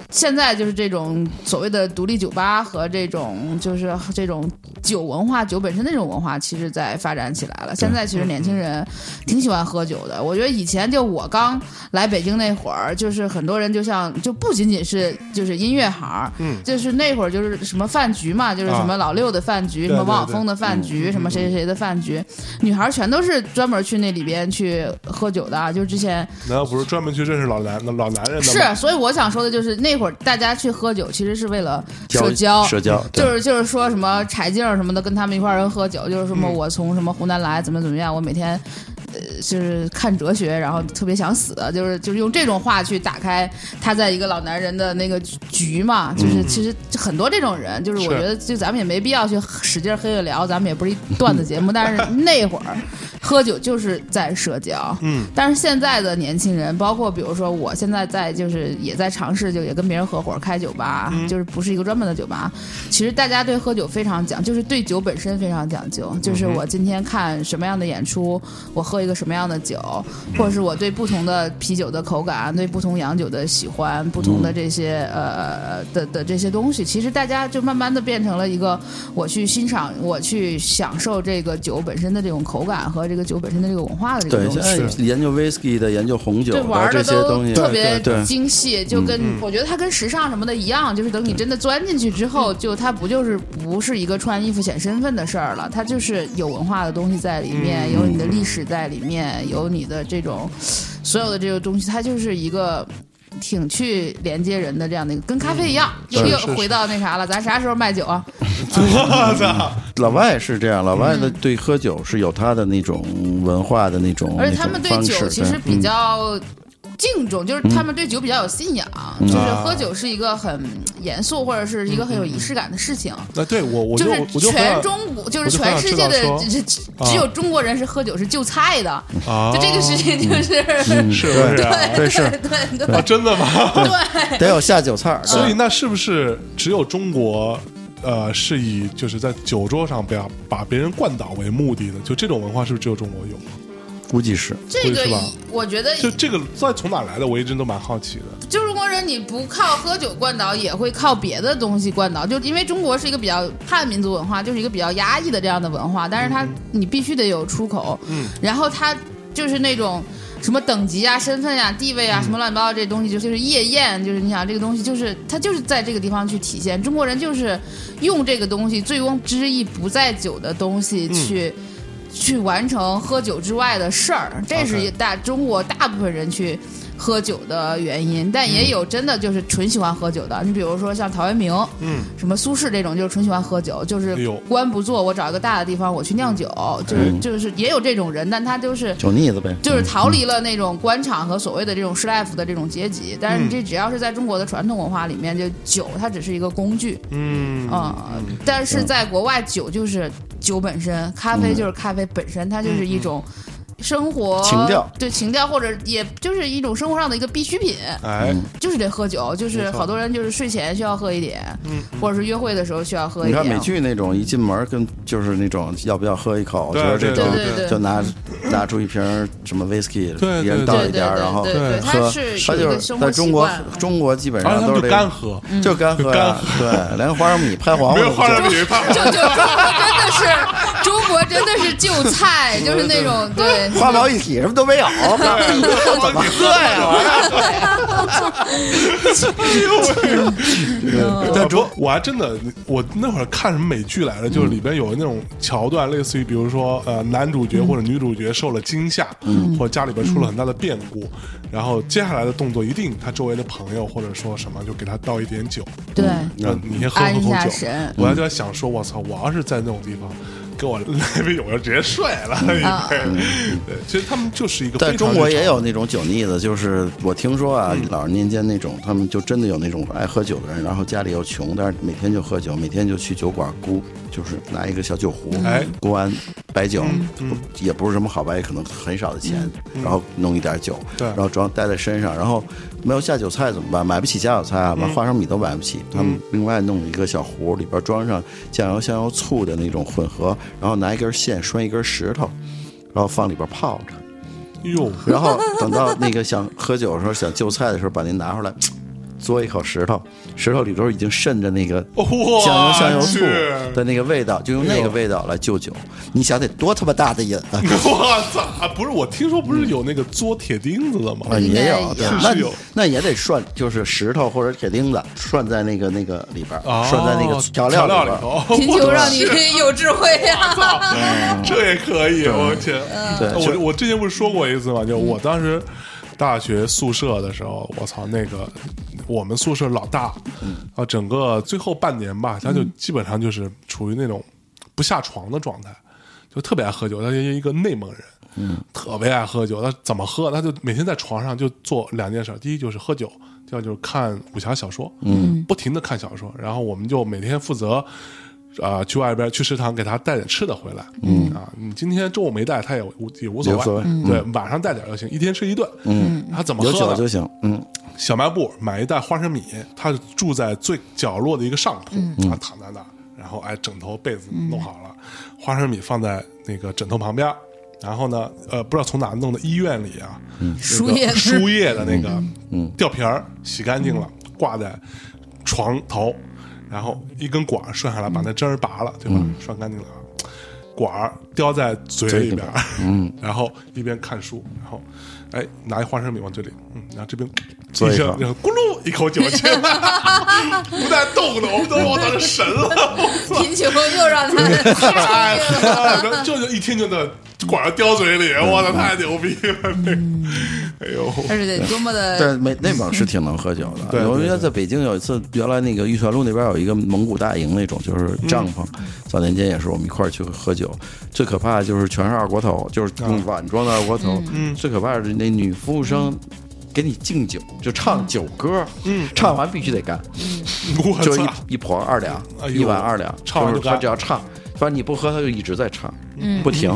现在就是这种所谓的独立酒吧和这种就是这种酒文化、酒本身那种文化，其实在发展起来了。现在其实年轻人挺喜欢喝酒的。我觉得以前就我刚来北京那会儿，就是很多人就像就不仅仅是就是音乐行，嗯就是那会儿就是什么饭局嘛，就是什么老六的饭局，对什么王对晓峰的饭局，什么谁谁谁的饭局，女孩全都是专门去那里边去喝酒的啊。就是之前难道不是专门去认识老男老男人的吗？是，所以我想说的就是那会儿大家去喝酒其实是为了社交，社交，就是就是说什么柴静什么的，跟他们一块儿人喝酒，就是什么嗯我从什么湖南来，怎么怎么样，我每天。呃，就是看哲学，然后特别想死，就是就是用这种话去打开他在一个老男人的那个局嘛，就是其实很多这种人，就是我觉得就咱们也没必要去使劲黑着聊，咱们也不是一段子节目，但是 那会儿喝酒就是在社交，嗯，但是现在的年轻人，包括比如说我现在在就是也在尝试，就也跟别人合伙开酒吧，嗯。就是不是一个专门的酒吧。其实大家对喝酒非常讲，就是对酒本身非常讲究。就是我今天看什么样的演出，我喝一个什么样的酒，或者是我对不同的啤酒的口感，对不同洋酒的喜欢，不同的这些呃的的这些东西，其实大家就慢慢的变成了一个我去欣赏，我去享受这个酒本身的这种口感和这个个酒本身的这个文化的这个对，东西。现在研究 whisky 的、研究红酒对，玩这的都些东西，特别精细，就跟我觉得它跟时尚什么的一样，就是等你真的钻进去之后，就它不就是不是一个穿衣服显身份的事儿了，它就是有文化的东西在里面，有你的历史在里面，有你的这种所有的这个东西，它就是一个。挺去连接人的这样的一个，跟咖啡一样，又又回到那啥了。咱啥时候卖酒啊？我操！老外是这样，老外嗯的对喝酒是有他的那种文化的那种，而且他们对酒其实比较敬重，就是他们对酒比较有信仰，就是啊喝酒是一个很严肃或者是一个很有仪式感的事情。那对我我就就是全中国，就是全世界的只有中国人是喝酒是就菜的，啊，就这个事情就是是不是啊？对是对对啊，真的吗？对，得有下酒菜儿，所以那是不是只有中国？呃，是以就是在酒桌上不要把别人灌倒为目的的，就这种文化是不是只有中国有？估计是这个我觉得就这个在从哪来的？我一直都蛮好奇的。就中国人你不靠喝酒灌倒，也会靠别的东西灌倒。就因为中国是一个比较汉民族文化，就是一个比较压抑的这样的文化，但是它你必须得有出口，嗯，然后它就是那种。什么等级啊、身份呀、地位啊，什么乱七八糟这东西，就就是夜宴，就是你想这个东西，就是它就是在这个地方去体现。中国人就是用这个东西醉翁之意不在酒的东西去、去完成喝酒之外的事儿，这是大中国大部分人去喝酒的原因，但也有真的就是纯喜欢喝酒的。你比如说像陶渊明，嗯，什么苏轼这种，就是纯喜欢喝酒，就是官不做，我找一个大的地方我去酿酒，就是就是也有这种人，但他就是酒腻子呗，就是逃离了那种官场和所谓的这种士大夫的这种阶级。但是你这只要是在中国的传统文化里面，就酒它只是一个工具，嗯。嗯，但是在国外酒就是酒本身，咖啡就是咖啡本身，它就是一种。生活情调。对情调，或者也就是一种生活上的一个必需品，哎，就是得喝酒，就是好多人就是睡前需要喝一点，嗯，或者是约会的时候需要喝一点。你看美剧那种一进门跟就是那种要不要喝一口，我对觉得这种就拿拿出一瓶什么 whisky，对一人对倒一点儿，对对对然后对对，它喝。是他就是在中国，中国基本上都是这干喝，就干喝呀，对，连花生米拍黄没有花瓜都不生米怕就就中国真的是中国真的是就菜，就是那种对花毛一体什么都没有，怎么喝呀？在中，我还真的，我那会儿看什么美剧来着，就是里边有那种桥段，类似于比如说呃，男主角或者女主角受了惊吓，或者家里边出了很大的变故，然后接下来的动作一定他周围的朋友或者说什么就给他倒一点酒，对，让你先喝喝安一口酒。我还在想说，我操，我要是在那种地方。给我 来杯酒，我就直接睡了。嗯。对，对，其实他们就是一个非在中国也有那种酒腻子，就是我听说啊，老人年间那种，他们就真的有那种爱喝酒的人，然后家里又穷，但是每天就喝酒，每天就去酒馆沽，就是拿一个小酒壶，哎。沽完白酒嗯，也不是什么好白，可能很少的钱，然后弄一点酒，对。然后装带在身上，然后没有下酒菜怎么办？买不起下酒菜啊，把花生米都买不起，他们另外弄一个小壶，里边装上酱油、香油、醋的那种混合，然后拿一根线拴一根石头，然后放里边泡着。哟，然后等到那个想喝酒的时候，想就菜的时候，把那拿出来，嘬一口石头，石头里头已经渗着那个哇酱油、香油、醋的那个味道，就用那个味道来救酒。你想得多他妈大的瘾啊！我操！啊不是，我听说不是有那个嘬铁钉子的吗？啊，也有，对那有是有那也得涮，就是石头或者铁钉子涮在那个那个里边涮在那个调料料里。头。贫穷让你 有智慧呀、操，这也可以！我天，对我我之前不是说过一次吗？就我当时大学宿舍的时候，我操，那个我们宿舍老大，啊，整个最后半年吧，他就基本上就是处于那种不下床的状态，就特别爱喝酒。他是一个内蒙人。嗯，特别爱喝酒，他怎么喝？他就每天在床上就做两件事：第一就是喝酒，第二就是看武侠小说，嗯，不停的看小说。然后我们就每天负责啊、去外边去食堂给他带点吃的回来。嗯啊，你今天中午没带，他也无也无所谓。对，晚上带点就行，一天吃一顿。嗯，他怎么喝呢？酒就行，嗯，小卖部买一袋花生米，他住在最角落的一个上铺，他躺在那儿，然后哎，枕头被子弄好了，花生米放在那个枕头旁边。然后呢，呃，不知道从哪弄的医院里啊，输液 输液的那个吊瓶儿洗干净了，挂在床头，然后一根管儿顺下来，把那针儿拔了，对吧？涮干净了啊。管儿叼在嘴里边儿，嗯，然后一边看书，然后哎拿一花生米往嘴里，嗯，然后这边嘬一口一声，然后咕噜一口酒进来，不带动的，我们都我操这神了，贫穷又让他了，就就一听就那管儿叼嘴里，我操太牛逼了，那个，哎呦，而且得多么的但没那边是挺能喝酒的。我原来在北京有一次，原来那个玉泉路那边有一个蒙古大营那种，就是帐篷。早年间也是我们一块儿去喝酒，最可怕的就是全是二锅头，就是用碗装的二锅头。嗯，最可怕的是那女服务生。给你敬酒，就唱酒歌，嗯，唱完必须得干，嗯。就一，一捧二两哎，一碗二两，就是他唱完就干。只要唱，反正你不喝他就一直在唱，嗯。不停，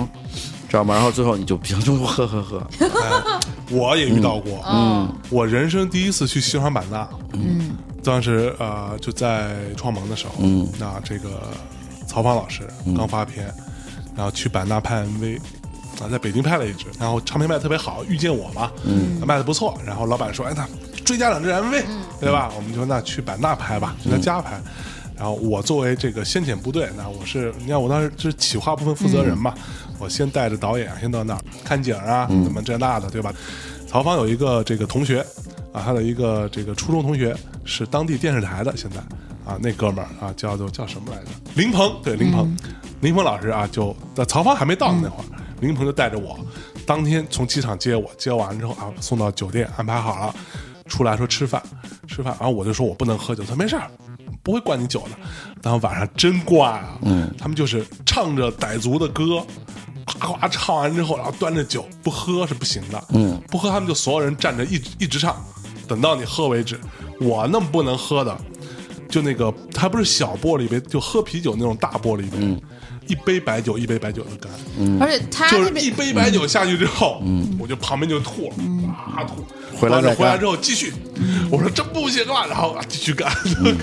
知道吗？然后最后你就不行，就喝喝喝，哎 我也遇到过，嗯。我人生第一次去西双版纳，嗯。当时呃就在创盟的时候，嗯。那这个曹芳老师刚发片，然后去版纳拍 MV。啊，在北京拍了一支，然后唱片卖的特别好，遇见我嘛，嗯，卖的不错。然后老板说：“哎，那追加两支 MV，、对吧？”我们就说那去版纳拍吧，去他家拍。然后我作为这个先遣部队，那我是你看我当时是企划部分负责人嘛，我先带着导演先到那儿看景啊，怎么这那的，对吧？曹芳有一个这个同学啊，他的一个这个初中同学是当地电视台的，现在啊那哥们儿啊叫做叫什么来着？林鹏，对林鹏，林鹏老师啊就在曹芳还没到呢那会儿，林鹏就带着我，当天从机场接我，接完之后啊送到酒店安排好了，出来说吃饭，吃饭，然后我就说我不能喝酒，他说没事儿。不会灌你酒的，然后晚上真灌啊！嗯，他们就是唱着傣族的歌，夸夸唱完之后，然后端着酒不喝是不行的，嗯，不喝他们就所有人站着一直一直唱，等到你喝为止。我那么不能喝的，就那个它不是小玻璃杯，就喝啤酒那种大玻璃杯，一杯白酒一杯白酒的干，而且他就是一杯白酒下去之后，我就旁边就吐了，啊吐，回来回来之后继续，我说真不行了，然后啊继续干，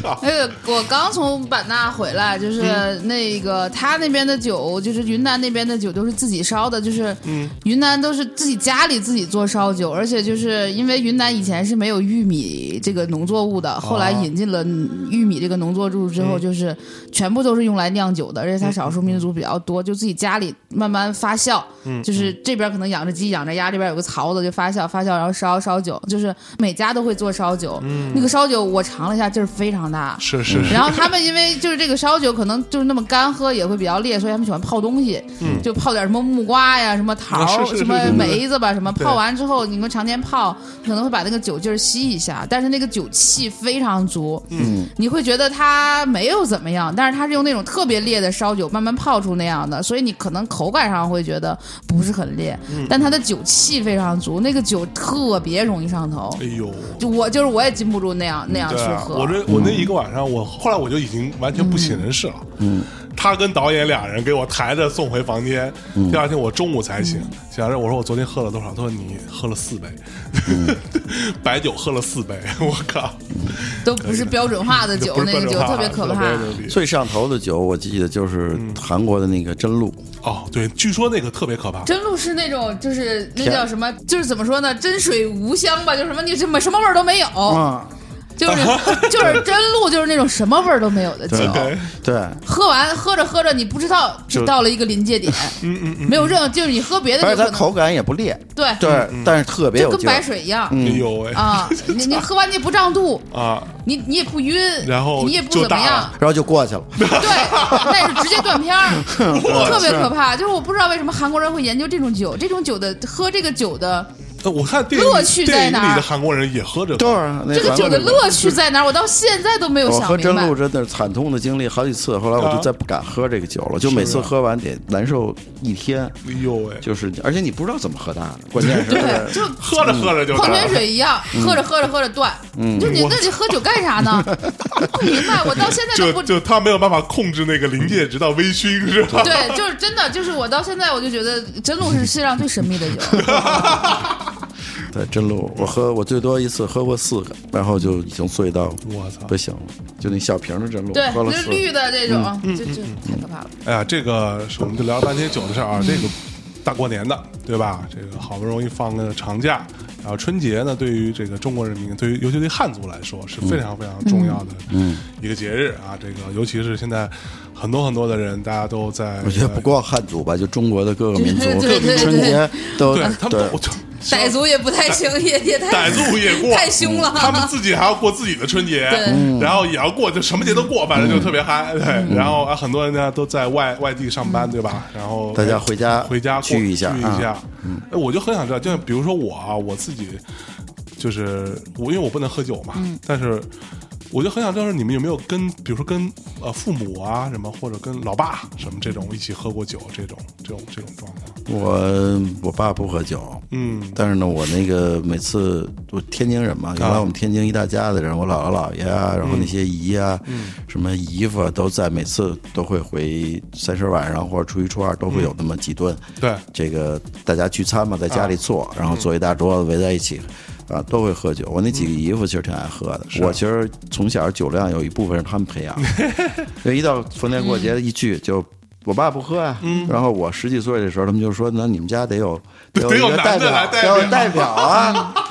靠，那个我刚从版纳回来，就是嗯。那个他那边的酒，就是云南那边的酒都是自己烧的，就是嗯。云南都是自己家里自己做烧酒，而且就是因为云南以前是没有玉米这个农作物的，后来引进了玉米这个农作物之后，就是全部都是用来酿酒的，而且它少数民族比较多，就自己家里慢慢发酵，就是这边可能养着鸡养着鸭，这边有个槽子就发酵发酵，然后烧烧酒，就是每家都会做烧酒，那个烧酒我尝了一下，劲儿非常大，是是是，然后他们因为就是这个烧酒可能就是那么干喝也会比较烈，所以他们喜欢泡东西，就泡点什么木瓜呀、什么桃、什么梅子吧，什么泡完之后，你们常年泡可能会把那个酒劲儿吸一下，但是那个酒气非常足，嗯，你会觉得它没有怎么样，但是它是用那种特别烈的烧酒慢慢泡出那样的，所以你可能口感上会觉得不是很烈，嗯。但它的酒气非常足，那个酒特别容易上头哎。呦。就我就是我也禁不住那样那样去喝，我这我那一个晚上，我后来我就已经完全不省人事了。嗯，他跟导演俩人给我抬着送回房间。第二天我中午才醒，醒着我说我昨天喝了多少？他说你喝了四杯，白酒喝了四杯。我靠，都不是标准化的酒，那个酒特别可怕。最上头的酒我记得就是韩国的那个真露，哦，对，据说那个特别可怕。真露是那种，就是那叫什么，就是怎么说呢，真水无香吧，就什么你什么什么味儿都没有，啊，就是 就是真露，就是那种什么味儿都没有的酒。对对，喝完喝着喝着，你不知道你到了一个临界点，嗯嗯嗯，没有任何，就是你喝别的而且口感也不烈，对对，但是特别就跟有劲儿白水一样哎呦喂啊，你你喝完你也不胀肚，啊，你你也不晕，然后你也不怎么样，然后就过去了。对，那是直接断片儿，特别可怕。就是我不知道为什么韩国人会研究这种酒，这种酒的喝这个酒的呃我看电影乐趣在电影哪儿里的韩国人也喝这个。对啊，那这个酒的乐趣在哪？我到现在都没有想明白我喝真露。真的惨痛的经历好几次，后来我啊就再不敢喝这个酒了，就每次喝完得难受一天。哎呦喂，就是，而且你不知道怎么喝大的，关键是对，就喝着喝着就矿泉水一样，喝着喝着喝着断。嗯就你那你喝酒干啥呢？不明白，我到现在都不。就就他没有办法控制那个临界值到微醺是吧？对，就是真的，就是我到现在我就觉得真露是世界上最神秘的酒。对真露，我喝我最多一次喝过四个，然后就已经醉到我操不行了，就那小瓶的真露，对，喝了四个。就是绿的这种，就就太可怕了。哎呀，这个是我们就聊半天酒的事儿啊。这个大过年的，对吧？这个好不容易放个长假，然后春节呢，对于这个中国人民，对于尤其对汉族来说是非常非常重要的一个节日啊。这个尤其是现在很多很多的人，大家都在，我觉得不光汉族吧，就中国的各个民族 对对对对春节都对他们都傣族也不太行，也也太傣族也过，太凶了。他们自己还要过自己的春节，对然后也要过，就什么节都过，反正就特别嗨。对，然后啊，很多人呢都在外外地上班，对吧？然后大家回家回家聚一下聚一下。哎，我就很想知道，就像比如说我啊，我自己就是我，因为我不能喝酒嘛，但是。我就很想知道，你们有没有跟，比如说跟呃父母啊什么，或者跟老爸什么这种一起喝过酒，这种这种这种状况？我我爸不喝酒，嗯。但是呢，我那个每次我天津人嘛，原来我们天津一大家子人，我姥姥姥爷啊，然后那些姨啊，什么姨夫啊都在，每次都会回三十晚上或者初一初二都会有那么几顿，对，这个大家聚餐嘛，在家里做，然后坐一大桌子围在一起。啊，都会喝酒。我那几个姨夫其实挺爱喝的。我其实从小酒量有一部分是他们培养的。就一到逢年过节一聚，就我爸不喝啊。然后我十几岁的时候，他们就说：“那你们家得有 得有一个代表的来代，要有表代表啊。”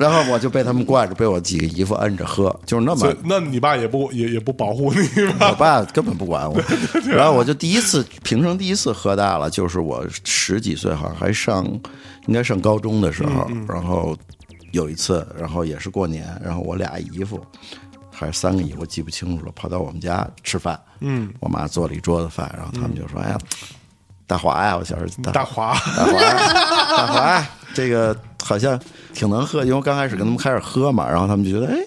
然后我就被他们惯着，被我几个姨夫摁着喝，就是那么那你爸也不也也不保护你吧？我爸根本不管我，然后我就第一次平生第一次喝大了，就是我十几岁，好像还上应该上高中的时候，然后有一次，然后也是过年，然后我俩姨夫还是三个姨，我记不清楚了，跑到我们家吃饭，嗯，我妈做了一桌子饭，然后他们就说：“哎呀，大华呀，我小时候大华，大华，大华，这个好像挺能喝，因为刚开始跟他们开始喝嘛，然后他们就觉得，哎，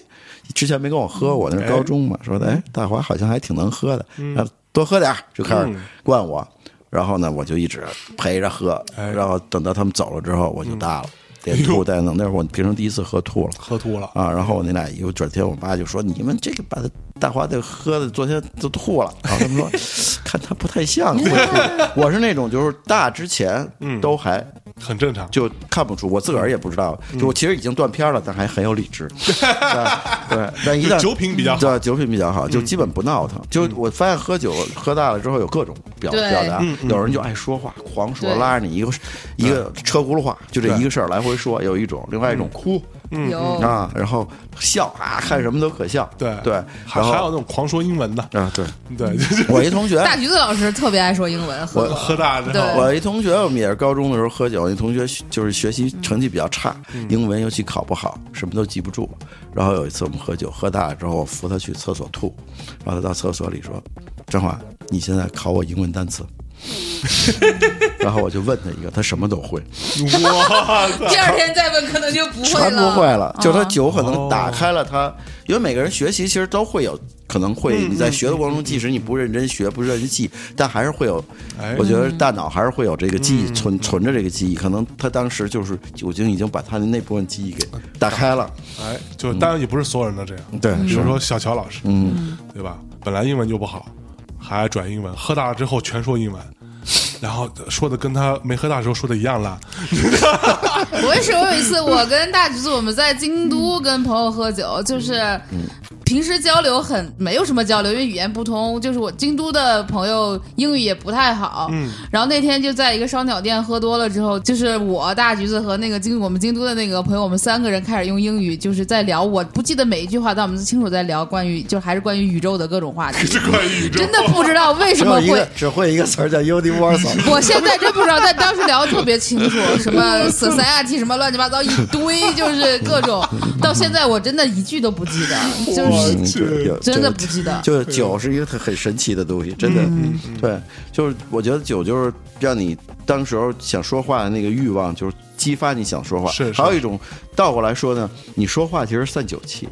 之前没跟我喝，我那是高中嘛，说的，哎，大华好像还挺能喝的，嗯，多喝点儿就开始灌我，然后呢，我就一直陪着喝，哎。然后等到他们走了之后，我就大了，连吐带弄，那会儿我平生第一次喝吐了。喝吐了。啊，然后我那俩姨夫转天，我爸就说：“你们这个把他大华这喝的，昨天都吐了。”然后他们说：“看他不太像会吐。”我是那种就是大之前都还很正常，就看不出，我自个儿也不知道，就我其实已经断片了，但还很有理智。对对，但一旦酒品比较好。对酒品比较好，就基本不闹腾。就我发现喝酒喝大了之后有各种表对。表达，有人就爱说话，狂说，对。拉着你一个一个车轱辘话，就这一个事儿来回说，有一种，另外一种哭。有啊，然后笑啊，看什么都可笑。对对，还然后还有那种狂说英文的，啊，对，对，就是我一同学，大橘子老师特别爱说英文，喝过喝大之后对，我一同学，我们也是高中的时候喝酒，那同学就是学习成绩比较差，英文尤其考不好，什么都记不住。然后有一次我们喝酒，喝大了之后，我扶他去厕所吐，然后他到厕所里说：“张华，你现在考我英文单词。”然后我就问他一个，他什么都会，第二天再问可能就不会全了，不会了。就他啊酒可能打开了他，因为每个人学习其实都会有可能会你在学的过程中，即使你不认真学、不认真记，但还是会有哎。我觉得大脑还是会有这个记忆存存着这个记忆，可能他当时就是酒精已经把他的那部分记忆给打开了。哎，就当然也不是所有人都这样，对是比如说小乔老师，嗯，对吧？本来英文就不好，还爱转英文，喝大了之后全说英文，然后说的跟他没喝大时候说的一样烂，我也是，我有一次我跟大橘子我们在京都跟朋友喝酒，就是平时交流很没有什么交流，因为语言不通。就是我京都的朋友英语也不太好，嗯，然后那天就在一个烧鸟店喝多了之后，就是我大橘子和那个京我们京都的那个朋友，我们三个人开始用英语就是在聊，我不记得每一句话，但我们清楚在聊关于就还是关于宇宙的各种话题。是关于宇宙真的不知道为什么会只有一个，只会一个词儿叫 universal。我现在真不知道，但当时聊的特别清楚，什么 society 什么乱七八糟一堆，就是各种。到现在我真的一句都不记得，就是真的不记得。就是酒是一个很很神奇的东西，真的。嗯对，就是我觉得酒就是让你当时候想说话的那个欲望，就是激发你想说话。是是还有一种倒过来说呢，你说话其实散酒气。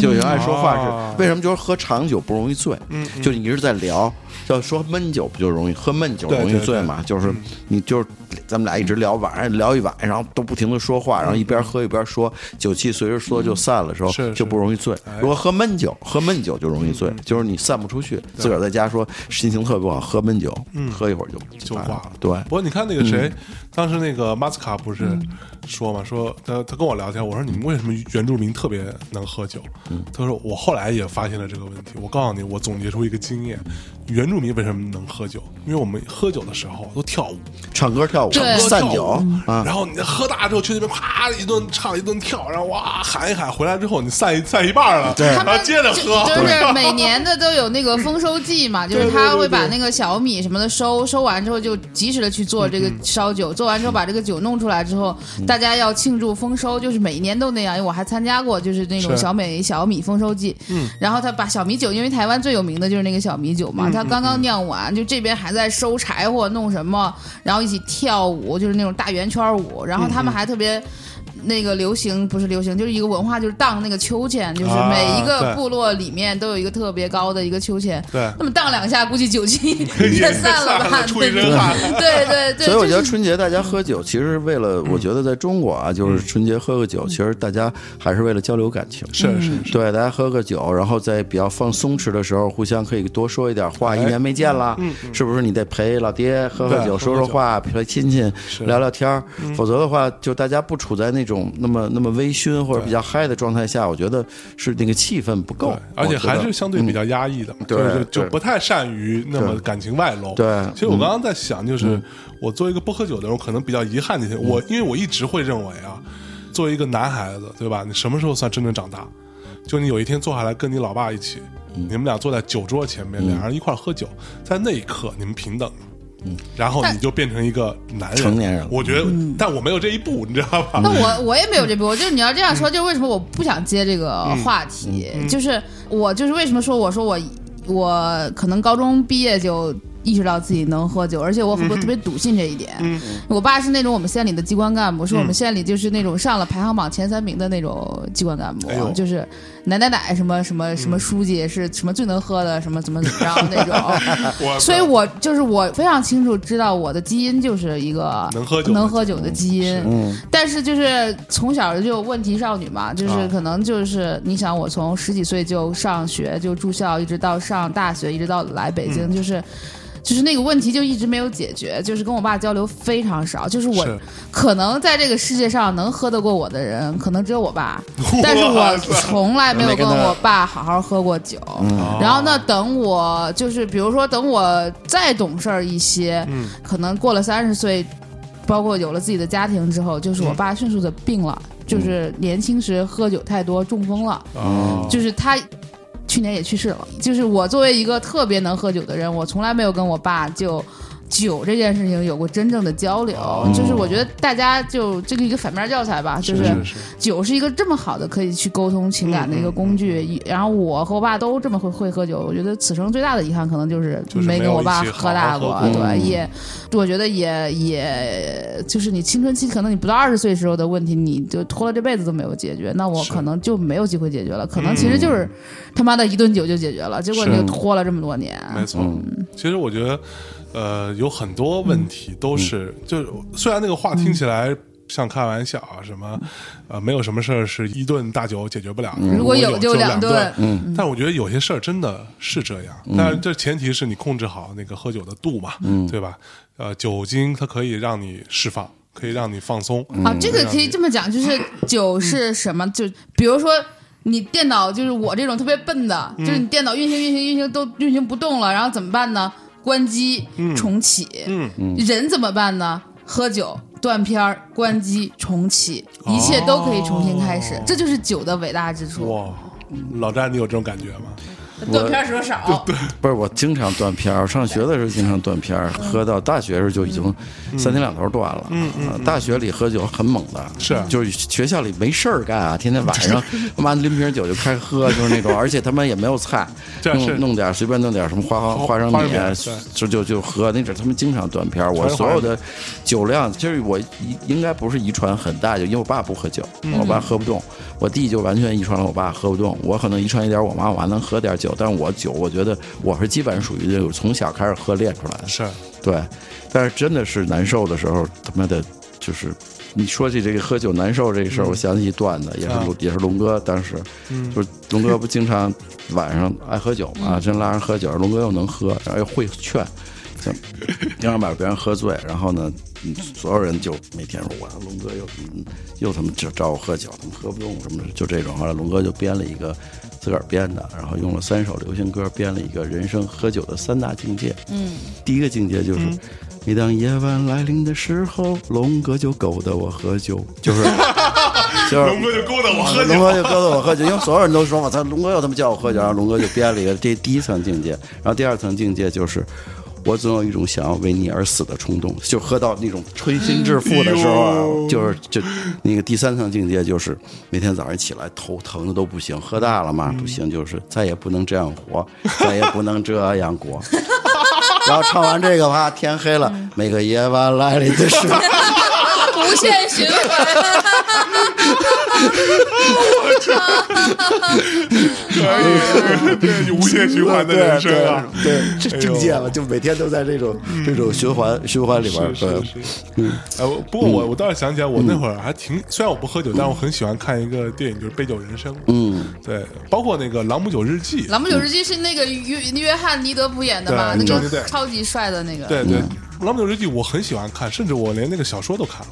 就爱说话是、哦为什么？就是喝长酒不容易醉，嗯嗯。就你一直在聊，要说闷酒不就容易喝闷酒对容易醉嘛？就是你就是咱们俩一直聊晚上聊一晚上，然后都不停的说话，然后一边喝一边说，酒气随着说就散了时候，就不容易醉哎。如果喝闷酒，喝闷酒就容易醉，就是你散不出去，自个儿在家说心情特别不好，喝闷酒，喝一会儿就就挂了。对，不过你看那个谁，当时那个马斯卡不是说嘛，说他他跟我聊天，我说你们为什么原住民特别能喝酒？他说我后来也发现了这个问题。我告诉你，我总结出一个经验：原住民为什么能喝酒？因为我们喝酒的时候都跳舞，唱歌跳舞。对。散酒。啊，然后你喝大之后去那边啪一顿唱一顿跳，然后哇喊一喊，回来之后你散一散一半了，对。然后接着喝，就是每年的都有那个丰收季嘛，就是他会把那个小米什么的收 收完之后，就及时的去做这个烧酒，做完之后把这个酒弄出来之后，大家要庆祝丰收，就是每年都那样。因为我还参加过，就是那种小美小米丰收季，嗯，然后他把小米酒，因为台湾最有名的就是那个小米酒嘛，他刚刚酿完，就这边还在收柴火弄什么，然后一起跳舞，就是那种大圆圈舞，然后他们还特别。那个流行不是流行，就是一个文化，就是荡那个秋千，就是啊每一个部落里面都有一个特别高的一个秋千，对那么荡两下，估计酒气也散了吧，对。对对对，所以我觉得春节大家喝酒，其实为了，我觉得在中国啊，就是春节喝个酒，其实大家还是为了交流感情。是是是，对，大家喝个酒，然后在比较放松弛的时候，互相可以多说一点话。一年没见了，是不是？你得陪老爹喝喝酒，对喝喝酒说说话，陪亲戚聊聊天儿。否则的话，就大家不处在那种那么那么微醺或者比较嗨的状态下，我觉得是那个气氛不够，，而且还是相对比较压抑的，对就是就不太善于那么感情外露。对其实我刚刚在想，就是我作为一个不喝酒的人，我可能比较遗憾的一些，我因为我一直会认为啊，作为一个男孩子，对吧？你什么时候算真正长大？就你有一天坐下来跟你老爸一起，你们俩坐在酒桌前面，俩人一块喝酒，在那一刻你们平等了。然后你就变成一个男人，成年人我觉得，但我没有这一步，你知道吧？那我我也没有这步，就是你要这样说，就是为什么我不想接这个话题？就是我就是为什么说我说我我可能高中毕业就意识到自己能喝酒，而且我很多特别笃信这一点。我爸是那种我们县里的机关干部，是我们县里就是那种上了排行榜前三名的那种机关干部，哎就是奶奶奶什么什么什么书记是什么最能喝的，什么怎么怎么着那种。所以我就是我非常清楚知道我的基因就是一个能喝酒的能喝酒的基因，但是就是从小就问题少女嘛，就是啊可能就是你想我从十几岁就上学就住校，一直到上大学，一直到来北京，就是。就是那个问题就一直没有解决，就是跟我爸交流非常少，就是我是。可能在这个世界上能喝得过我的人，可能只有我爸，但是我从来没有跟我爸好好喝过酒。哦然后呢，等我就是比如说等我再懂事儿一些，嗯。可能过了三十岁，包括有了自己的家庭之后，就是我爸迅速的病了，就是年轻时喝酒太多中风了，哦。就是他。去年也去世了。就是我作为一个特别能喝酒的人，我从来没有跟我爸就酒这件事情有过真正的交流。就是我觉得大家就这个一个反面教材吧，就是酒是一个这么好的可以去沟通情感的一个工具。一然后我和我爸都这么会会喝酒，我觉得此生最大的遗憾可能就是没有没跟我爸喝大过。对，也我觉得也也就是你青春期可能你不到二十岁时候的问题，你就拖了这辈子都没有解决，那我可能就没有机会解决了。可能其实就是他妈的一顿酒就解决了，结果你是就拖了这么多年。没错，其实我觉得，呃，有很多问题都是，就虽然那个话听起来像开玩笑啊，什么，呃，没有什么事儿是一顿大酒解决不了的，如果有有就两两顿嗯，但我觉得有些事儿真的是这样，但是这前提是你控制好那个喝酒的度嘛，对吧？呃，酒精它可以让你释放，可以让你放松啊，这个可以这么讲，就是 酒是什么？就比如说。你电脑就是我这种特别笨的，就是你电脑运行运行运行都运行不动了，然后怎么办呢？关机重启。嗯人怎么办呢？喝酒断片儿，关机重启，一切都可以重新开始，哦这就是酒的伟大之处。哇，老詹，你有这种感觉吗？断片儿时候少，不是我经常断片儿，上学的时候经常断片儿，喝到大学时候就已经三天两头断了。嗯嗯，大学里喝酒很猛的，是就是学校里没事儿干啊，天天晚上他 妈拎瓶酒就开喝，就是那种，而且他妈也没有菜，弄弄点随便弄点什么花花花生米花生米对，就就就喝，那阵儿他们经常断片儿。我所有的酒量，其实我遗应该不是遗传很大，就因为我爸不喝酒，我爸喝不动，我弟就完全遗传了我爸喝不动，我可能遗传一点我妈，我还能喝点酒，但是我酒我觉得我是基本属于这种从小开始喝练出来的，是，对，但是真的是难受的时候，他妈的，就是你说起这个喝酒难受这个事儿，我想起一段子，也是啊也是龙哥当时，就是龙哥不经常晚上爱喝酒嘛，真拉人喝酒，龙哥又能喝，然后又会劝，就经常把别人喝醉，然后呢，嗯所有人就每天说哇，龙哥又嗯又他妈找找我喝酒，他们喝不动什么的，就这种。后来龙哥就编了一个自个儿编的，然后用了三首流行歌编了一个人生喝酒的三大境界。嗯，第一个境界就是，每当夜晚来临的时候，龙哥就勾搭我喝酒，就是 就是龙哥就勾搭我喝酒龙哥就勾搭我喝酒，因为所有人都说我操，龙哥又他妈叫我喝酒，然后龙哥就编了一个这第一层境界，然后第二层境界就是。我总有一种想要为你而死的冲动，就喝到那种吹心置腹的时候啊，就是就那个第三层境界，就是每天早上起来头疼的都不行，喝大了嘛不行，就是再也不能这样活，再也不能这样过。然后唱完这个吧，天黑了，每个夜晚来临的时候，无限循环。可以，对，无限循环的人生啊，对，这境界了，就每天都在这种这种循环循环里边。是是是，嗯，哎，不过我我倒是想起来，我那会儿还挺，虽然我不喝酒，但我很喜欢看一个电影，就是《杯酒人生》。嗯，对，包括那个《朗姆酒日记》。朗姆酒日记是那个约约翰尼德普演的嘛？那个超级帅的那个。对对，《朗姆酒日记》我很喜欢看，甚至我连那个小说都看了。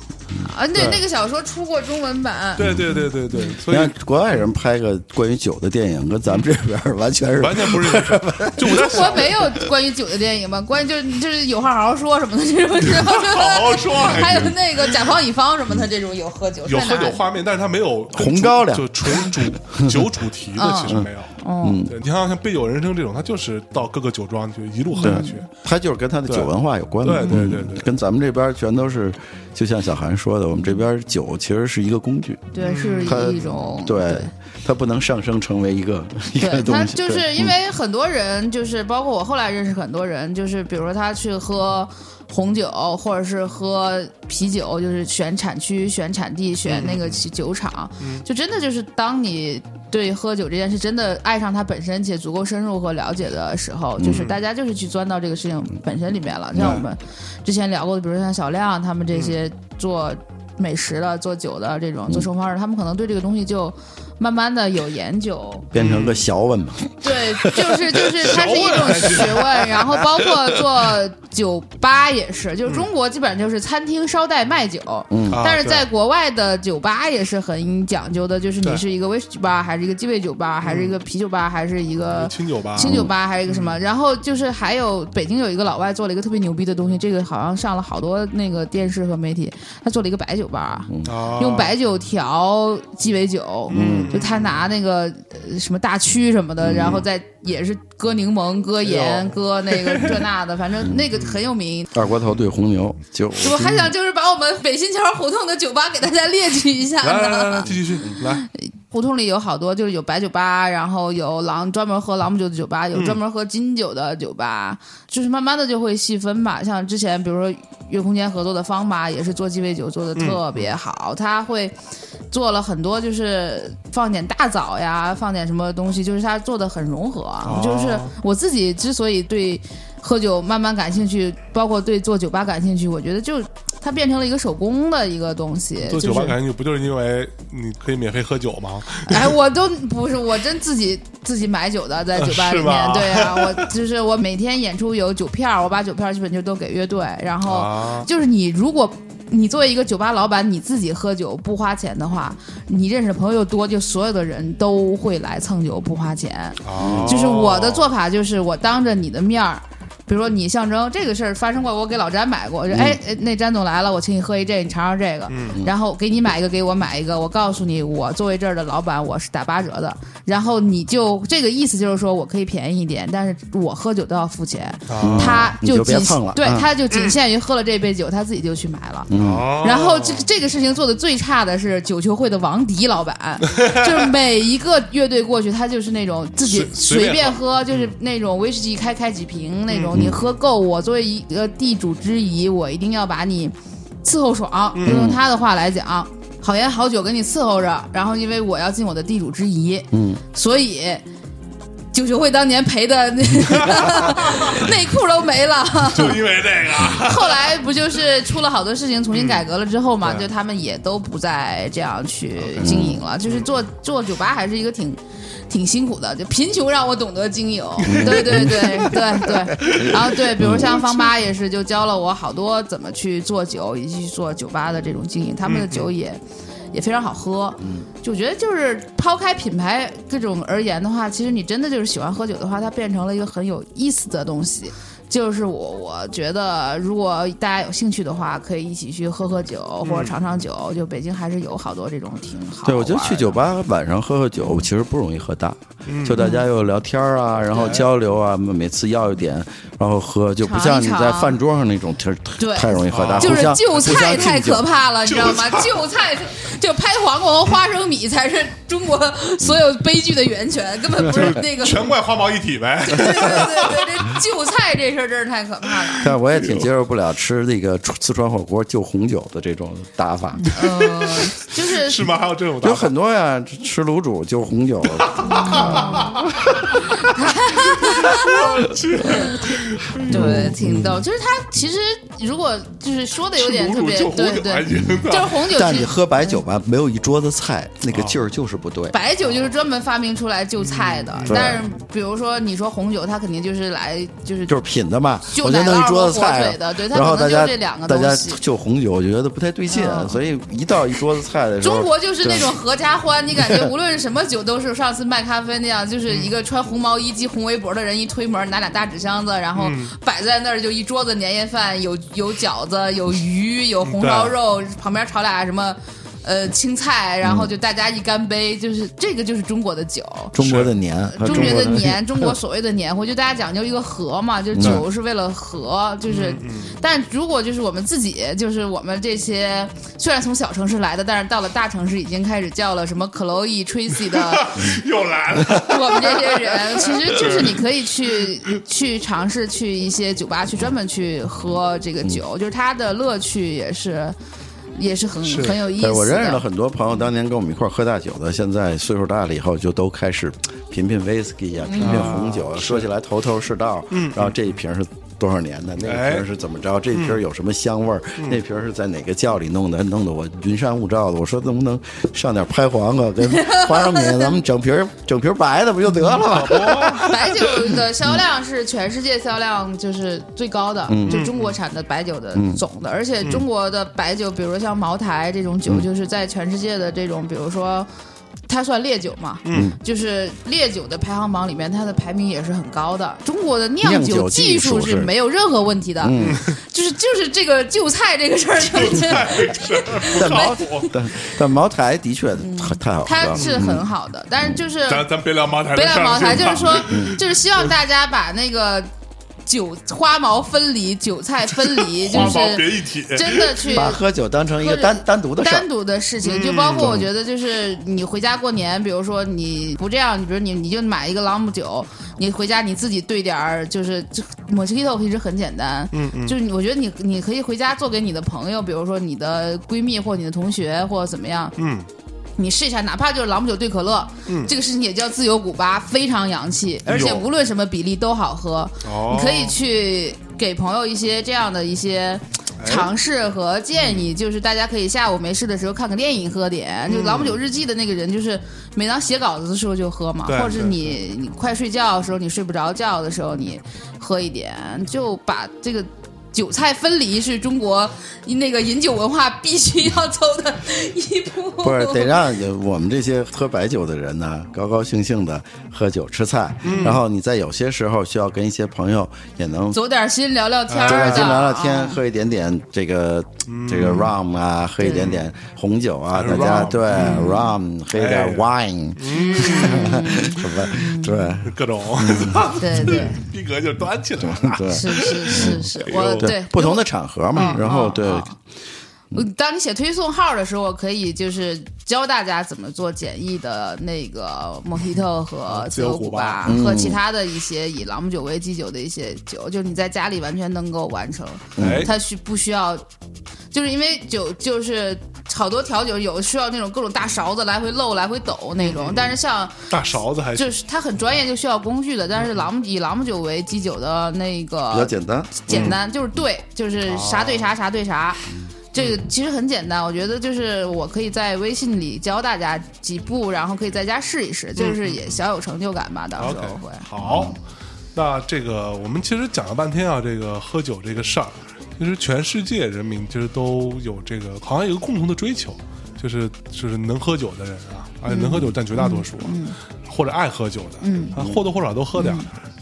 啊，那，那个小说出过中文版。对对对对对，所以你看国外人拍个关于酒的电影，跟咱们这边完全是完全不是 中国，没有关于酒的电影吧？关于就是就是有话好好说什么的这种，好好说还还有那个甲方乙方什么的这种有喝酒，有喝酒画面，但是它没有红高粱就纯主酒主题的，其实没有。嗯，对，你像像杯酒人生这种，他就是到各个酒庄就一路喝下去。他就是跟他的酒文化有关的。对对对跟咱们这边全都是，就像小韩说的，我们这边酒其实是一个工具，对，是它一种对，它不能上升成为一个一个对他东西。就是因为很多人，就是包括我后来认识很多人，就是比如说他去喝红酒，或者是喝啤酒，就是选产区、选产地、选那个酒厂，就真的就是当你对喝酒这件事真的爱上它本身且足够深入和了解的时候，就是大家就是去钻到这个事情本身里面了。像我们之前聊过的，比如说像小亮他们这些做。美食的、做酒的这种做生活方式，他们可能对这个东西就慢慢的有研究，变成个小稳嘛。对，就是就是 它是一种学问，然后包括做酒吧也是，就是中国基本上就是餐厅捎带卖酒，但是在国外的酒吧也是很讲究的，就是你是一个威士忌吧，还是一个鸡尾酒吧，还是一个啤酒吧，还是一个清酒吧，清酒吧还是一个什么，然后就是还有北京有一个老外做了一个特别牛逼的东西，这个好像上了好多那个电视和媒体，他做了一个白酒吧，啊用白酒调鸡尾酒，嗯，就他拿那个呃什么大曲什么的，然后再也是搁柠檬、搁哎盐、搁那个这那的，反正那个很有名。二锅头兑红牛，就我还想就是把我们北新桥胡同的酒吧给大家列举一下来来来。继续继续来，胡同里有好多，就是有白酒吧，然后有朗专门喝朗姆酒的酒吧，有专门喝金酒的酒吧，就是慢慢的就会细分吧。像之前比如说月空间合作的方吧，也是做鸡尾酒做的特别好，他会做了很多，就是放点大枣呀，放点什么东西，就是他做的很融合。就是我自己之所以对喝酒慢慢感兴趣，包括对做酒吧感兴趣，我觉得就它变成了一个手工的一个东西。做酒吧感兴趣，不就是因为你可以免费喝酒吗？哎，我都不是，我真自己自己买酒的，在酒吧 里面。对啊，我就是我每天演出有酒票，我把酒票基本就都给乐队。然后啊就是你如果。你作为一个酒吧老板，你自己喝酒不花钱的话，你认识的朋友多，就所有的人都会来蹭酒不花钱。哦就是我的做法就是我当着你的面儿。比如说你象征这个事儿发生过，我给老詹买过，我说哎，哎那詹总来了，我请你喝一这，你尝尝这个，然后给你买一个，给我买一个，我告诉你，我作为这儿的老板，我是打八折的，然后你就这个意思就是说我可以便宜一点，但是我喝酒都要付钱，啊他就别仅对，嗯。他就仅限于喝了这杯酒，他自己就去买了。哦然后这这个事情做的最差的是九球会的王迪老板，就是每一个乐队过去，他就是那种自己随随便随便喝，就是那种威士忌开开几瓶那种，你喝够，我作为一个地主之谊，我一定要把你伺候爽。就用他的话来讲。好言好酒给你伺候着，然后因为我要尽我的地主之谊，嗯，所以九球会当年赔的那 内裤都没了。就因为这个，后来不就是出了好多事情，重新改革了之后嘛，对就他们也都不再这样去经营了。就是做做酒吧还是一个挺挺辛苦的，就贫穷让我懂得经营。对对对 对对，然后对，比如像方八也是，就教了我好多怎么去做酒，以及去做酒吧的这种经营。他们的酒也。也非常好喝，就我觉得就是抛开品牌各种而言的话，其实你真的就是喜欢喝酒的话，它变成了一个很有意思的东西。就是我我觉得，如果大家有兴趣的话，可以一起去喝喝酒或者尝尝酒。就北京还是有好多这种挺好。对，我觉得去酒吧晚上喝喝酒其实不容易喝大，就大家又聊天啊，然后交流啊，每次要一点，然后喝，就不像你在饭桌上那种，其实对太容易喝大。就是就菜太可。怕了，你知道吗？就菜就拍黄瓜和花生米才是中国所有悲剧的源泉，根本不是那个。全怪花毛一体呗。对对对对，这就菜这事儿真是太可怕了。但我也挺接受不了吃那个四川火锅就红酒的这种打法，呃，就是 是吗？还有这种打有？很多呀，吃卤煮就红酒，对，挺逗。就是他其实如果就是说的有点特别对对就是红酒。但你喝白酒吧，没有一桌子菜，那个劲儿就是不对。白酒就是专门发明出来就菜的，对但是比如说你说红酒，它肯定就是来就是就是品的嘛，就我就弄一桌子菜然后大家可能就这两个大家东西就红酒，我觉得不太对劲，嗯所以一到一桌子菜的时候，中国就是那种合家欢，你感觉无论是什么酒都是上次卖咖啡那样，就是一个穿红毛衣、系红围脖的人一推门，拿俩大纸箱子，然后摆在那儿就一桌子年夜饭，有有饺子，有鱼，有红烧肉，旁边炒俩什么。呃，青菜，然后就大家一干杯，就是这个就是中国的酒，中国的年中国国的年，中国所谓的年会，就大家讲究一个和嘛，就是酒是为了和，就是，但如果就是我们自己，就是我们这些虽然从小城市来的，但是到了大城市已经开始叫了什么 Chloe、Tracy 的 又来了，我们这些人，其实就是你可以去 去尝试去一些酒吧去专门去喝这个酒，就是它的乐趣也是也是很是很有意思的。我认识了很多朋友，当年跟我们一块儿喝大酒的，现在岁数大了以后，就都开始 品品 whisky 啊，品品红酒啊。说起来头头是道，嗯，然后这一瓶是多少年的，那哎一瓶是怎么着，这瓶有什么香味儿，那瓶是在哪个窖里弄的，弄得我云山雾罩的。我说能不能上点拍黄瓜跟 花生米，咱们整瓶整瓶白的不就得了吗？白酒的销量是全世界销量就是最高的，嗯就中国产的白酒的总的，而且中国的白酒，比如像茅台这种酒，嗯就是在全世界的这种，比如说。它算烈酒嘛？嗯，就是烈酒的排行榜里面，它的排名也是很高的。中国的酿酿酒技技术术是是。没有任何问题的，嗯。就是就是这个就菜这个事儿，但茅但但茅台的确太太好了，它是很好的，但是就是咱咱别聊茅台的事儿，北两茅台，就是说，就是希望大家把那个酒花毛分离、韭菜分离，就花毛别是真的去把喝酒当成一个单单独的事单。独的事情，就包括我觉得，就是你回家过年，比如说你不这样，你比如你你就买一个朗姆酒，你回家你自己兑点儿，就是就 Mojito 其实很简单，嗯嗯，就是我觉得你你可以回家做给你的朋友，比如说你的闺蜜或你的同学或者怎么样，嗯。你试一下，哪怕就是朗姆酒兑可乐，这个事情也叫自由古巴，非常洋气，而且无论什么比例都好喝。哦你可以去给朋友一些这样的一些尝试和建议，就是大家可以下午没事的时候看个电影喝点。就朗姆酒日记的那个人，就是每当写稿子的时候就喝嘛，或者是你你快睡觉的时候，你睡不着觉的时候，你喝一点，就把这个。韭菜分离是中国那个饮酒文化必须要走的一步，不是得让我们这些喝白酒的人呢，高高兴兴的喝酒吃菜，嗯。然后你在有些时候需要跟一些朋友也能走点心聊聊天儿的，对先聊聊天，啊。喝一点点这个这个 rum 啊，喝一点点红酒啊，大家对 rum 喝一点哎 wine，什么对。各种，对对，逼格就端起来了。对。是是是是，我对不同的场合嘛，嗯然后对当你写推送号的时候，我可以就是教大家怎么做简易的那个 Mojito 和自由古巴嗯和其他的一些以朗姆酒为基酒的一些酒，就是你在家里完全能够完成。哎，它需不需要？就是因为酒就是好多调酒有需要那种各种大勺子来回漏、来回抖那种，但是像大勺子还行就是它很专业，就需要工具的。但是朗姆以朗姆酒为基酒的那个比较简单。简单，就是对，就是啥对啥，啥对啥。这个其实很简单，我觉得就是我可以在微信里教大家几步，然后可以在家试一试，就是也小有成就感吧。到时候会。好。那这个我们其实讲了半天啊，这个喝酒这个事儿，其实全世界人民其实都有这个，好像有一个共同的追求，就是就是能喝酒的人啊，而且能喝酒占绝大多数啊，或者爱喝酒的，嗯啊，或多或少都喝点儿。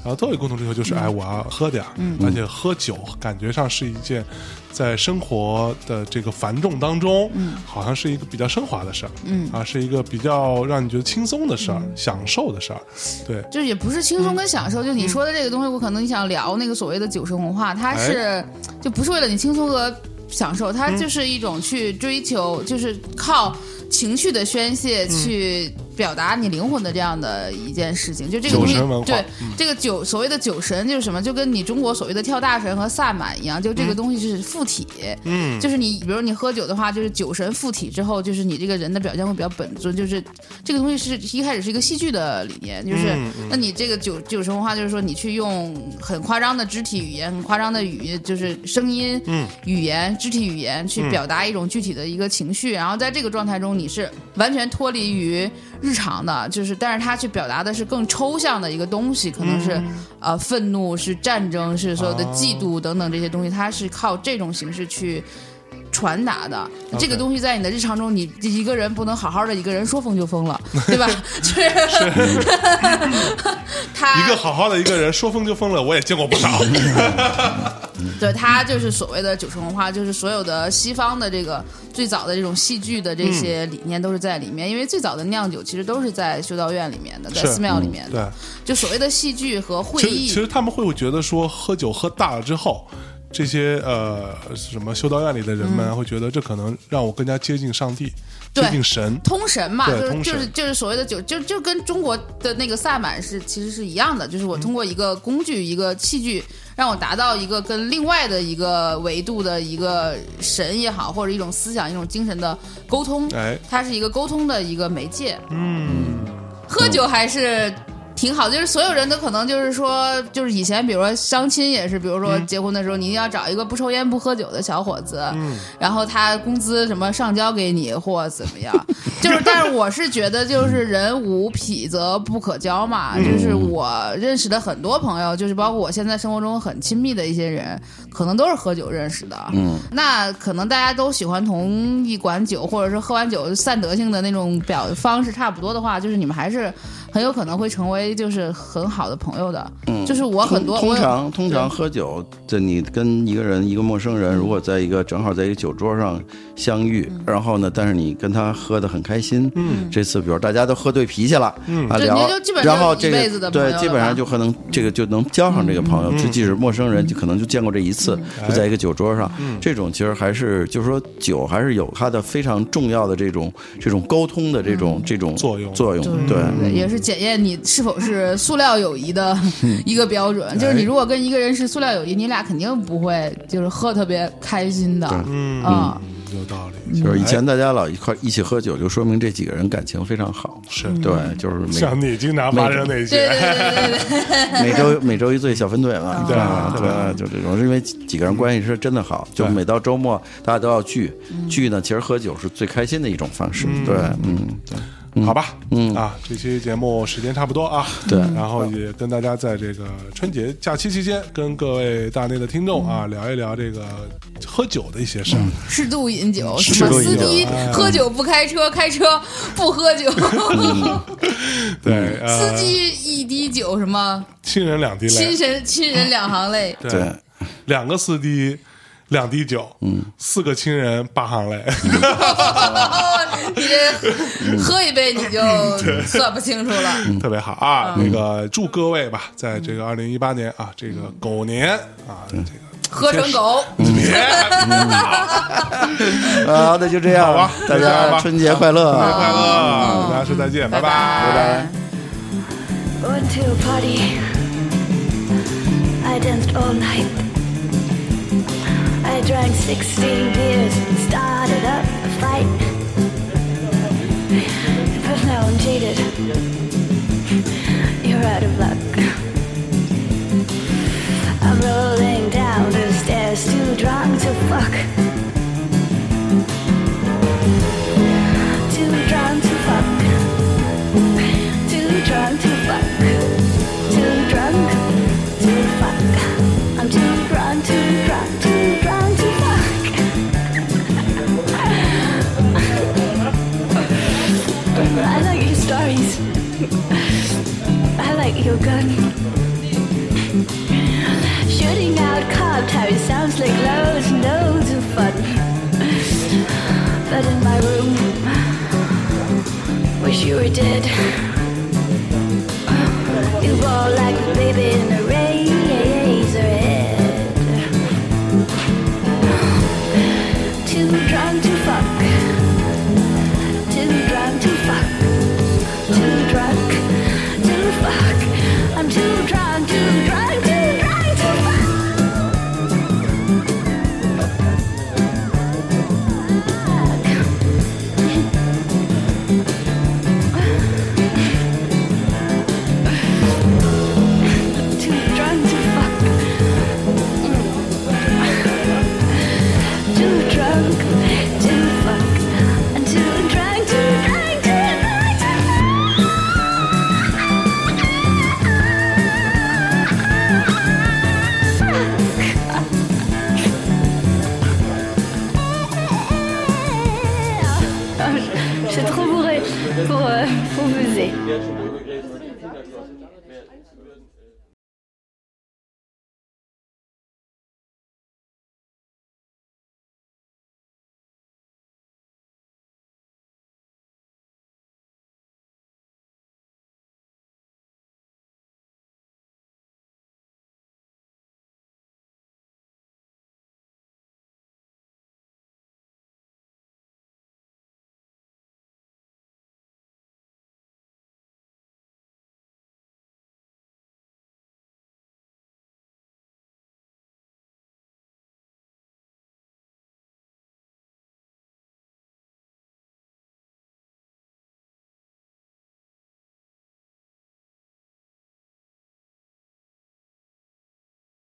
然后都有一个共同追求，就是哎，我要喝点儿，而且喝酒感觉上是一件在生活的这个繁重当中，好像是一个比较升华的事儿，嗯啊，是一个比较让你觉得轻松的事儿、享受的事儿，对，就是也不是轻松跟享受，就你说的这个东西，我可能你想聊那个所谓的酒神文化，它是就不是为了你轻松和享受，它就是一种去追求，就是靠情绪的宣泄去表达你灵魂的这样的一件事情。就这个东西对这个酒所谓的酒神就是什么，就跟你中国所谓的跳大神和萨满一样，就这个东西是附体，嗯，就是你，比如你喝酒的话，就是酒神附体之后，就是你这个人的表现会比较本尊。就是这个东西是一开始是一个戏剧的理念，就是、嗯嗯。那你这个酒酒神文化，就是说你去用很夸张的肢体语言、很夸张的语，就是声音、嗯。语言、肢体语言去表达一种具体的一个情绪，然后在这个状态中你是完全脱离于日常的，就是但是他去表达的是更抽象的一个东西，可能是、嗯呃愤怒、是战争、是所有的嫉妒等等这些东西，他是靠这种形式去。传达的。这个东西，在你的日常中，你一个人不能好好的一个人说疯就疯了，对吧？就是他 一个好好的一个人说疯就疯了，我也见过不少。对他就是所谓的酒神文化，就是所有的西方的这个最早的这种戏剧的这些理念都是在里面，因为最早的酿酒其实都是在修道院里面的，在寺庙里面的，对，就所谓的戏剧和会议。其实他们会不会觉得说，喝酒喝大了之后，这些呃什么修道院里的人们会觉得这可能让我更加接近上帝，接近神。通神嘛，就是就是就是所谓的酒，就就跟中国的那个萨满是其实是一样的，就是我通过一个工具、一个器具，让我达到一个跟另外的一个维度的一个神也好，或者一种思想、一种精神的沟通，哎，它是一个沟通的一个媒介。嗯，喝酒还是挺好，就是所有人都可能就是说，就是以前比如说相亲也是，比如说结婚的时候，你一定要找一个不抽烟不喝酒的小伙子，然后他工资什么上交给你或怎么样，就是，但是我是觉得就是人无痞则不可交嘛，就是我认识的很多朋友，就是包括我现在生活中很亲密的一些人，可能都是喝酒认识的，嗯，那可能大家都喜欢同一管酒，或者是喝完酒散德性的那种表方式差不多的话，就是你们还是很有可能会成为就是很好的朋友的。嗯，就是我很多通常通常喝酒，这你跟一个人一个陌生人，如果在一个正好在一个酒桌上相遇，然后呢，但是你跟他喝的很开心，嗯，这次比如大家都喝对脾气了，嗯啊对聊然后这就是一辈子的朋友了，个对基本上就可能这个就能交上这个朋友，就即使陌生人，就可能就见过这一次，就在一个酒桌上，这种其实还是就是说酒还是有它的非常重要的这种这种沟通的这种这种作用作用，对。对，也是检验你是否是塑料友谊的 一个标准。就是你如果跟一个人是塑料友谊，你俩肯定不会就是喝特别开心的。嗯啊有道理，就是以前大家老一块一起喝酒，就说明这几个人感情非常好。是。对，就是每像你经常发生那对对些，对对对对，每周每周一醉小分队嘛，对吧？对对，就这种，因为几个人关系是真的好，就每到周末大家都要聚，聚呢，其实喝酒是最开心的一种方式。对，嗯，对，好吧，嗯。啊，这期节目时间差不多啊，对。然后也跟大家在这个春节假期期间，跟各位大内的听众啊聊一聊这个喝酒的一些事儿。适度饮酒，什么司机哎喝酒不开车，开车不喝酒，对，呃，司机一滴酒，什么？亲人两滴泪。亲，人亲人两行泪。对，两个司机。两滴酒，嗯，四个亲人八行泪，你喝一杯，你就算不清楚了。特别好啊！那个祝各位吧，在这个二零一八年啊，这个狗年啊，这个喝成狗。嗯。啊！好的，就这样吧，大家春节快乐，快乐！大家说再见，拜拜，拜拜。I'm jaded. You're out of luck. I'm rolling down the stairs, too drunk to fuck.